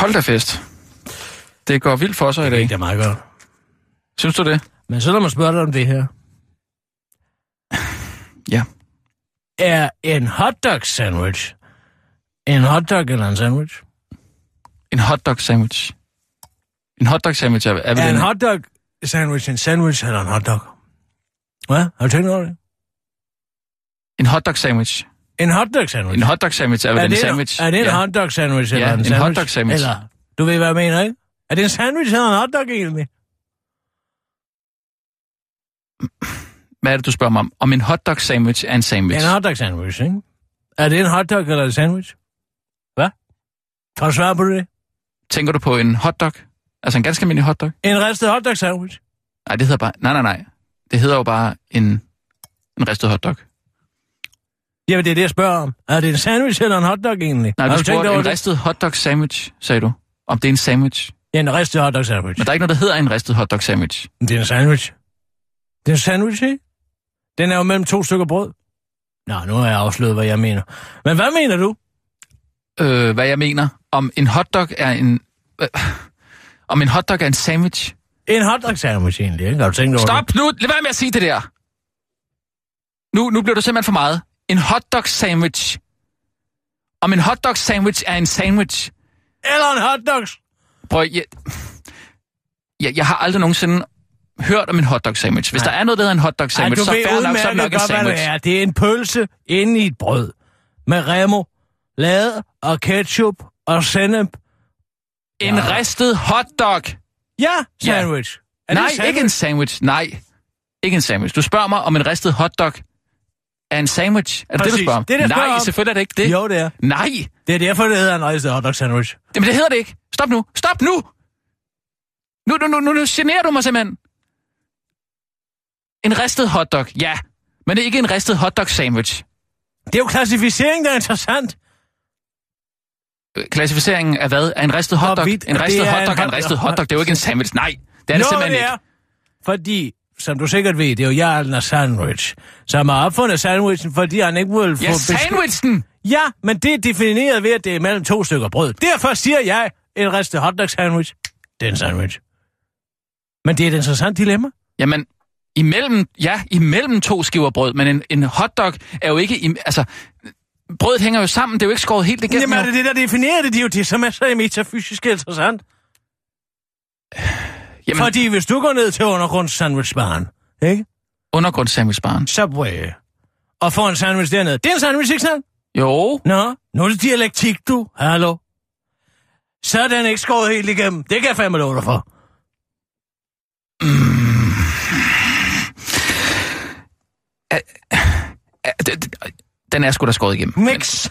Hold da fest. Det går vildt for sig i dag. Det er meget godt. Synes du det? Men så lad mig spørge dig om det her. Ja. Er en hotdog sandwich en hotdog eller en sandwich? En hotdog sandwich. En hotdog sandwich er, er Er en en... hotdog sandwich en sandwich eller en hotdog? Hvad? Har du tænkt over det? En hotdog sandwich. En hotdog sandwich? En hotdog sandwich er er en det sandwich. Er det en ja. hotdog sandwich eller Ja, en en sandwich? hotdog sandwich. Eller, du ved, hvad jeg mener, ikke? Er det en sandwich eller en hotdog egentlig? Hvad er det, du spørger mig om? Om en hotdog sandwich er en sandwich. En hotdog sandwich, ikke? Er det en hotdog eller en sandwich? Hvad? Kan du svare på det? Tænker du på en hotdog? Altså en ganske almindelig hotdog? En ristet hotdog sandwich? Nej, det hedder bare... Nej, nej, nej. Det hedder jo bare en, en ristet hotdog. Jamen, det er det, jeg spørger om. Er det en sandwich eller en hotdog egentlig? Nej, Har du tænkt spurgte en det? ristet hotdog sandwich, sagde du. Om det er en sandwich. Ja, en ristet hotdog sandwich. Men der er ikke noget, der hedder en ristet hotdog sandwich. Det er en sandwich. Det er en sandwich, ikke? Den er jo mellem to stykker brød. Nå, nu har jeg afsløret, hvad jeg mener. Men hvad mener du? Øh, hvad jeg mener. Om en hotdog er en... Øh, om en hotdog er en sandwich. En hotdog sandwich egentlig, ikke? Har du tænkt over Stop nu! Lad være med at sige det der! Nu, nu bliver du simpelthen for meget. En hotdog sandwich. Om en hotdog sandwich er en sandwich. Eller en hotdog? Prøv, jeg, jeg, jeg har aldrig nogensinde hørt om en hotdog sandwich. Hvis Nej. der er noget, der hedder en hotdog sandwich, så fair nok, så er det nok en sandwich. det er. Det er en pølse inde i et brød. Med remo, lade og ketchup og sennep. En Ja. ristet hotdog. Ja, sandwich. Er det Nej, sandwich? ikke en sandwich. Nej, ikke en sandwich. Du spørger mig, om en ristet hotdog er en sandwich. Er det det, Præcis. du spørger om? Det er det, Nej, om. selvfølgelig er det ikke det. Jo, det er. Nej, Det er derfor, det hedder en ristet hotdog sandwich. Jamen, det hedder det ikke. Stop nu. Stop nu! Nu, nu, nu, nu, nu generer du mig simpelthen. En ristet hotdog, ja. Men det er ikke en ristet hotdog sandwich. Det er jo klassificering, der er interessant. Klassificeringen af hvad? Er en ristet hotdog? Hvorvidt En ristet det hotdog er en ristet hotdog. Det er jo ikke en sandwich. Nej, det er det Nå, simpelthen det ikke. er. Fordi, som du sikkert ved, det er jo Jarlen og Sandwich, som har opfundet sandwichen, fordi han ikke vil få... Ja, sandwichen! Ja, men det er defineret ved, at det er mellem to stykker brød. Derfor siger jeg, en ristet hotdog sandwich, det er en sandwich. Men det er et interessant dilemma. Jamen, imellem, ja, imellem to skiver brød, men en, en hotdog er jo ikke... im- Altså, brødet hænger jo sammen, det er jo ikke skåret helt igennem. Jamen er det det, der definerer det? Det er jo det, som er så metafysisk interessant. Jamen, Fordi hvis du går ned til undergrunds sandwichbaren, ikke? undergrundssandwichbaren. Subway, og får en sandwich dernede. Det er en sandwich, ikke sandt? Jo, Nå, nu er det dialektik, du. Hallo? Så er den ikke skåret helt igennem. Det kan jeg fandme love dig for. Ja, det- det- den er sgu da skåret igennem. Mix.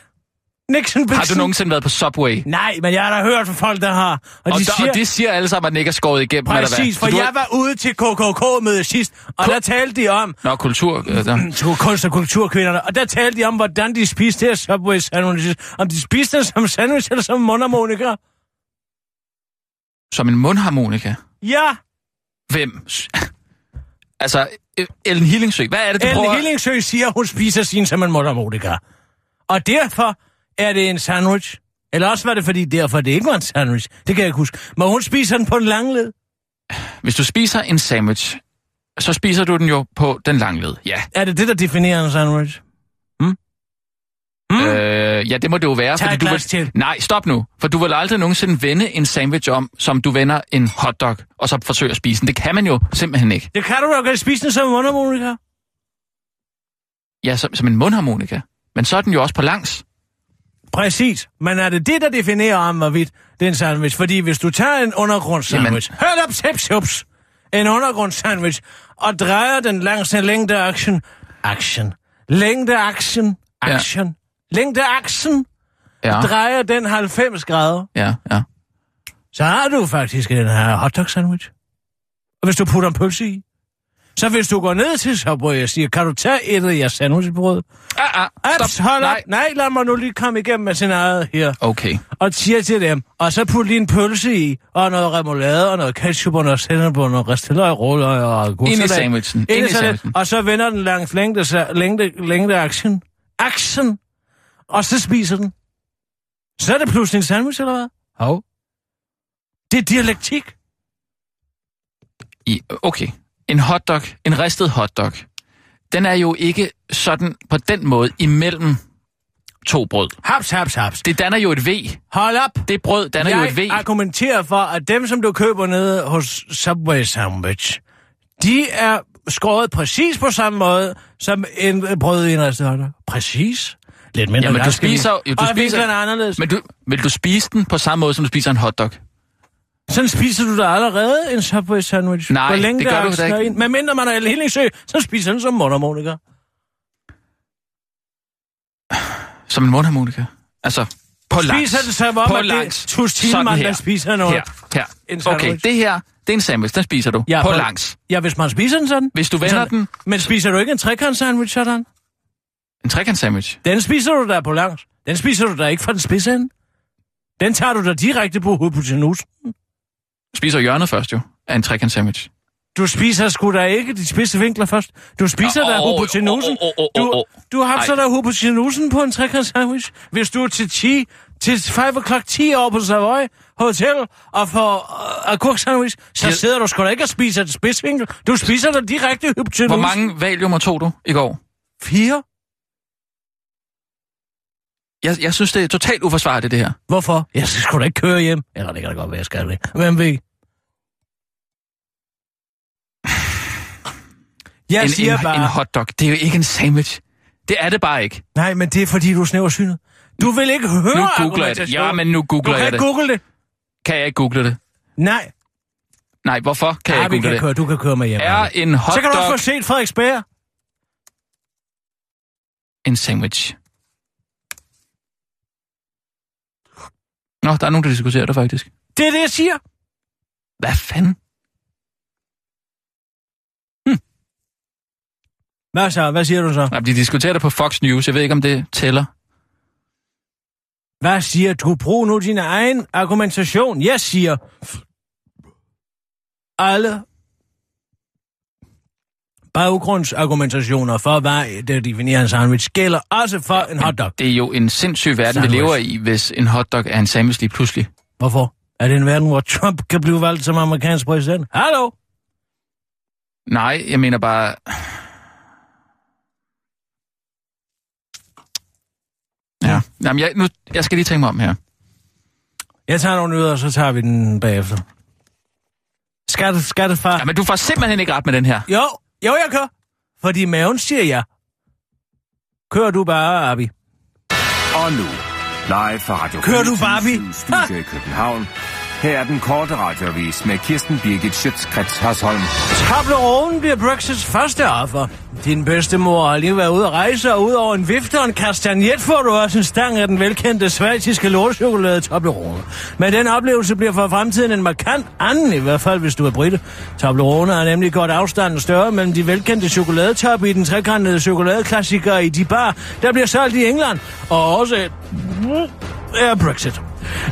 Nixon Har du nogensinde været på Subway? Nej, men jeg har da hørt fra folk, der har. Og, Og, de de siger... og de siger alle sammen, at den ikke er skåret igennem. Præcis, for du jeg var ude til KKK-møde sidst, og der talte de om, Nå, kultur... Der. to kunst- og kulturkvinderne, og der talte de om, hvordan de spiste deres Subway sandwiches. Om de spiste den som sandwich eller som mundharmonika. Som en mundharmonika. Ja, Hvem? Altså, Ellen Hillingsø, hvad er det, du Ellen prøver... Hillingsø siger, hun spiser sin som en mundharmonika. Og derfor er det en sandwich. Eller også var det, fordi derfor det ikke var en sandwich. Det kan jeg ikke huske. Men hun spiser den på en lang led. Hvis du spiser en sandwich, så spiser du den jo på den lange led. Ja. Er det det, der definerer en sandwich? Mm. Øh, ja, det må det jo være. Tag et du vil... til. Nej, stop nu. For du vil aldrig nogensinde vende en sandwich om, som du vender en hotdog, og så forsøger at spise den. Det kan man jo simpelthen ikke. Det kan du da godt spise den som en mundharmonika. Ja, som, som en mundharmonika. Men så er den jo også på langs. Præcis. Men er det det, der definerer om, hvorvidt det er en sandwich? Fordi hvis du tager en undergrundssandwich, Jamen... hør op, tips, ups, en undergrundssandwich, og drejer den langs en længdeaktion, action, længdeaktion, action, ja. længdeaksen, Ja, drejer den 90 grader, ja, ja. så har du faktisk den her hotdog sandwich. Og hvis du putter en pølse i, så hvis du går ned til Subway og siger, kan du tage et af jeres sandwichbrød? Ah, ah, stop. hold Nej. op. Nej, lad mig nu lige komme igennem med sin eget her. Okay. og siger til dem, og så putte lige en pølse i, og noget remoulade, og noget ketchup, og noget sennep, og noget risteløg, rulløg og Ind i sandwichen. Ind i sandwichen. og så vender den langs længde, længde, længde action. Action. Og så spiser den. Så er det pludselig en sandwich, eller hvad? Hov. Det er dialektik. I, okay. En hotdog, en ristet hotdog, den er jo ikke sådan på den måde imellem to brød. Haps, haps, haps. Det danner jo et V. Hold op. Det brød danner jo et V. Jeg argumenterer for, at dem, som du køber nede hos Subway Sandwich, de er skåret præcis på samme måde, som en brød i en restaurant. Præcis. Lidt mindre Jamen, du ganske spiser... Jo, du og spiser er anderledes. Men... men du, vil du spise den på samme måde, som du spiser en hotdog? Sådan spiser du da allerede en Subway Sandwich. Nej, Hvor længe det gør du da ikke. ind. Men mindre man er en helningsø, så spiser den som mundharmonika. Som en mundharmonika. Altså, på langs. Spiser den som om, på at det langs. Thielmann, her. der spiser noget. Her, her. En sandwich. Okay, det her, det er en sandwich. Den spiser du. Ja, på på- langs. Ja, hvis man spiser den sådan. Hvis du vender Sådan. den, Men spiser du ikke en trekant sandwich sådan? en trekant sandwich. Den spiser du der på langs. Den spiser du der ikke fra den spidse ende. Den tager du der direkte på hypotenusen. Spiser hjørnet først jo, af en trekant sandwich. Du spiser sgu da ikke de spidse vinkler først. Du spiser Åh, der åh, hypotenusen. åh, åh, Du, du har så der hypotenusen på en trekant sandwich. Hvis du er til 10, til 5 o'clock 10 år på Savoy Hotel og får uh, agurk sandwich, så Til- sidder du sgu da ikke og spiser den spidsvinkel. Du spiser der direkte hypotenusen. Hvor mange valiumer tog du i går? Fire? Jeg, jeg synes, det er totalt uforsvarligt, det her. Hvorfor? Jeg skal da ikke køre hjem. Eller det kan da godt være, jeg skal det. Hvem ved? Jeg En, siger en, bare... en hotdog, det er jo ikke en sandwich. Det er det bare ikke. Nej, men det er fordi, du er snæversynet. Du vil ikke høre Nu googler jeg det. Ja, men nu Du googler kan jeg det. google det. Kan jeg ikke google det? Nej. Nej, hvorfor kan Ja, jeg ikke google kan det? køre. Du kan køre med hjem. Er en Så kan du også få hotdog set Frederiksberg. en sandwich? Nå, der er nogen, der diskuterer det faktisk. Det er det, jeg siger. Hvad fanden? Hvad så? Hvad siger du så? Nej, de diskuterer det på Fox News. Jeg ved ikke, om det tæller. Hvad siger du? Brug nu din egen argumentation. Jeg siger... Alle baggrundsargumentationer for, hvad det definerer en sandwich, gælder også for en hotdog. Det er jo en sindssyg verden, Sandwich. vi lever i, hvis en hotdog er en sandwich lige pludselig. Hvorfor? Er det en verden, hvor Trump kan blive valgt som amerikansk præsident? Hallo? Nej, jeg mener bare... Ja, Jamen, jeg, nu, jeg skal lige tænke mig om her. Jeg tager nogle nyheder, og så tager vi den bagefter. Skal det, skal det, far? Ja, men du får simpelthen ikke ret med den her. Jo, jo, jeg kører. Fordi maven siger ja. Kør du bare, Abi. Og nu, live fra Radio Kører du, 24 Barbie? Studio i København. Her er den korte radiovis med Kirsten Birgit Schøtzgrads Hasholm. Tableronen bliver Brexits første offer. Din bedstemor har lige været ude at rejse, og ud over en vifte og en kastagnet får du også en stang af den velkendte svejtiske lortchokolade Toblerone. Men den oplevelse bliver for fremtiden en markant anden, i hvert fald hvis du er britte. Toblerone er nemlig godt afstanden større mellem de velkendte chokoladetop i den trekantede chokoladeklassiker i de bar, der bliver solgt i England, og også er Brexit.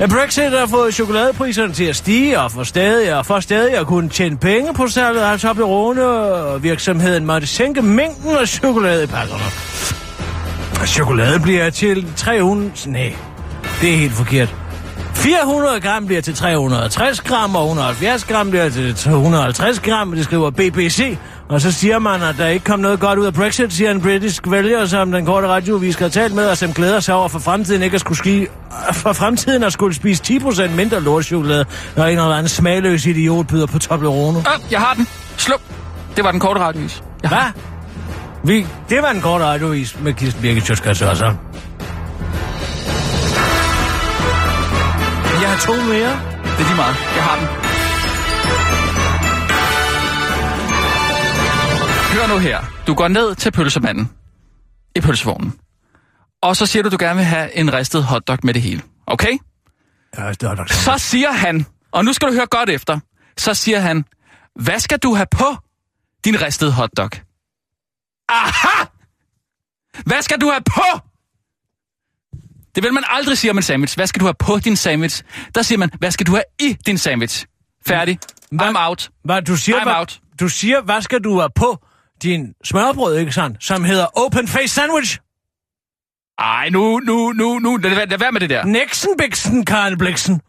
Brexit har fået chokoladepriserne til at stige, og for stadig, og for stadig at kunne tjene penge på salget af Toblerone, og virksomheden måtte sænke mængden af chokolade i pakkerne. Chokolade bliver til 300... Nej, det er helt forkert. 400 gram bliver til 360 gram, og 170 gram bliver til 250 gram, det skriver BBC. Og så siger man, at der ikke kom noget godt ud af Brexit, siger en britisk vælger, som den korte radiovis har talt med, og som glæder sig over for fremtiden ikke at skulle ski, for fremtiden at skulle spise 10% mindre lortchokolade, når en eller anden smagløs idiot byder på Toblerone. Ah, jeg har den. Sluk. Det var den korte radiovis. Jeg Hvad? Vi, det var en kort radiovis med Kirsten Birgit Sjøtskas også. Jeg har to mere. Det er lige meget. Jeg har den. Hør nu her. Du går ned til pølsemanden i pølsevognen. Og så siger du, du gerne vil have en ristet hotdog med det hele. Okay? Ja, det er Så siger han, og nu skal du høre godt efter, så siger han, hvad skal du have på din ristede hotdog? Aha! Hvad skal du have på? Det vil man aldrig sige om en sandwich. Hvad skal du have på din sandwich? Der siger man, hvad skal du have i din sandwich? Færdig. I'm out. Hvad, du siger, I'm hvad, out. du siger, hvad skal du have på din smørbrød, ikke sandt? Som hedder Open Face Sandwich. Ej, nu, nu, nu, nu, lad, lad, være med det der. Nixon, Bixen, Karl Bliksen.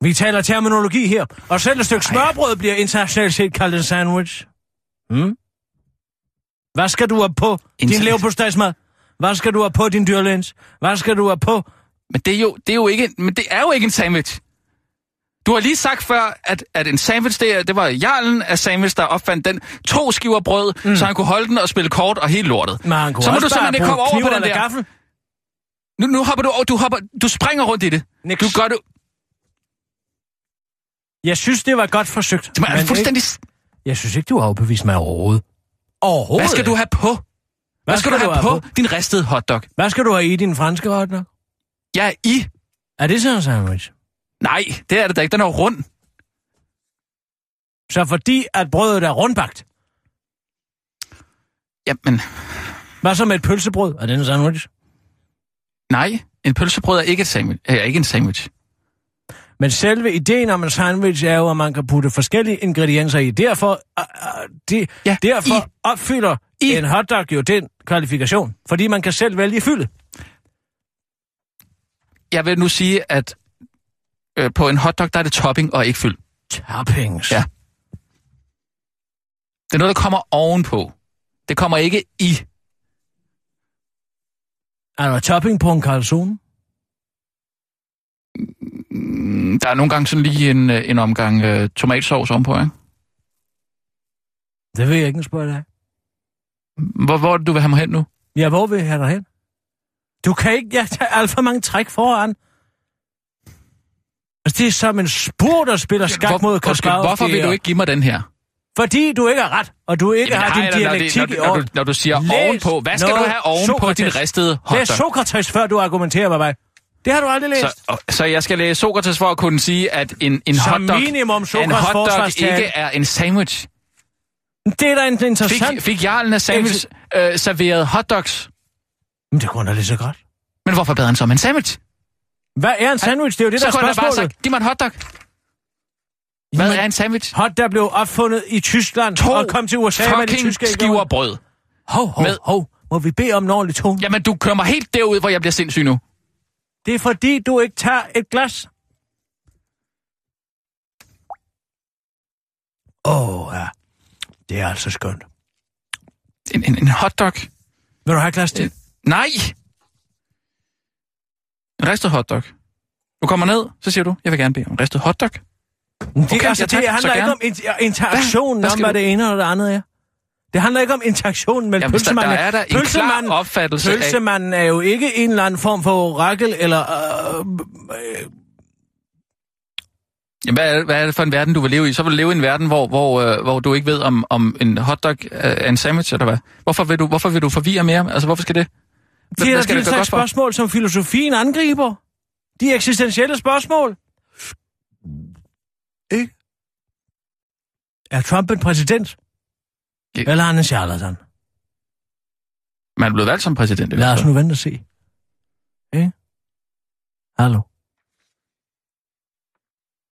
Vi taler terminologi her, og selv et stykke smørbrød bliver internationalt set kaldt en sandwich. Hmm? Hvad skal du have på din Internet. leverpostejsmad? Hvad skal du have på din dyrlæns? Hvad skal du have på? Men det er jo, det er jo ikke, men det er jo ikke en sandwich. Du har lige sagt før, at, at en sandwich, det, det var jarlen af sandwich, der opfandt den. To skiver brød, mm. så han kunne holde den og spille kort og helt lortet. Men han kunne så må du simpelthen ikke komme over på den der. Gaffel. Nu, nu hopper du, over- du, hopper, du springer rundt i det. Niks. Du gør det, Jeg synes, det var godt forsøgt. det er fuldstændig... Ikke, jeg synes ikke, du har overbevist mig overhovedet. Overhovedet Hvad skal du have på? Hvad skal, du have, på, din ristede hotdog? Hvad skal du have i din franske? Jeg er i. Er det så en sandwich? Nej, det er det da ikke. Den er jo rund. Så fordi, at brødet er rundbagt, Jamen, hvad så med et pølsebrød? Er det en sandwich? nej. En pølsebrød er ikke, et sandwich, er ikke en sandwich. Men selve ideen om en sandwich er jo, at man kan putte forskellige ingredienser i. Derfor, uh, uh, de, Ja, derfor i. opfylder I. en hotdog jo den kvalifikation. Fordi man kan selv vælge fylde. Jeg vil nu sige, at øh, på en hotdog, der er det topping og ikke fyld. Toppings. Ja. Det er noget, der kommer ovenpå. Det kommer ikke i. Er der topping på en calzone? Mm, Der er nogle gange sådan lige en, øh, en omgang øh, tomatsovs ovenpå, ikke? Det vil jeg ikke spørge dig. Hvor, hvor du vil have mig hen nu? Ja, hvor vil jeg have dig hen? Du kan ikke... Jeg tager alt for mange træk foran. Altså, det er som en spur, der spiller skak Hvor- mod Kasparov. Hvorfor vil du ikke give mig den her? Fordi du ikke har ret, og du ikke Jamen, har din nej, når- det- dialektik når, du, når du siger Læs ovenpå, hvad skal du have ovenpå din ristede Det er hotdog? Sokrates, før du argumenterer med mig. Det har du aldrig læst. Så, så jeg skal læse Sokrates for at kunne sige, at en, en Som hotdog, minimum en hotdog ikke er en sandwich. Det er da interessant. Fik, fik jarlen af sandwich øh, serveret hotdogs? Men det kunne da lige så godt. Men hvorfor bad han så om en sandwich? Hvad er en sandwich? Det er jo det, så der er kunne han da bare spørgsmålet. sagt, giv mig en hotdog. Hvad er en sandwich? Hot, der blev opfundet i Tyskland To og kom til USA med de fucking tyske skiver brød. Hov, hov, med- hov. Må vi bede om en ordentlig tone? Jamen, du kører mig helt derud, hvor jeg bliver sindssyg nu. Det er fordi, du ikke tager et glas. Åh, oh, ja. Det er altså skønt. En, en, en hotdog. Vil du have et glas til? Nej! En ristet hotdog. Du kommer ned, så siger du, jeg vil gerne bede om en ristet hotdog. Det, Okay, altså, ja, tak, det handler ikke om inter- interaktionen, Hvad om hvad det ene eller det andet er. Det handler ikke om interaktionen mellem Jamen, hvis der, pølsemanden. er der en klar Pølsemanden- opfattelse af... Pølsemanden er jo ikke en eller anden form for orakel, eller... Øh, øh, Jamen, hvad, er, hvad er det for en verden, du vil leve i? Så vil du leve i en verden, hvor, hvor, øh, hvor du ikke ved, om, om en hotdog er en sandwich, eller hvad? Hvorfor vil du, hvorfor vil du forvirre mere? Altså, hvorfor skal det? Det er da gøre slags spørgsmål, som filosofien angriber. De eksistentielle spørgsmål. Ikke? Er Trump en præsident? Ja. Eller er han en charlatan? Man er blevet valgt som præsident. Lad os nu vente og se. Ikke? Hallo?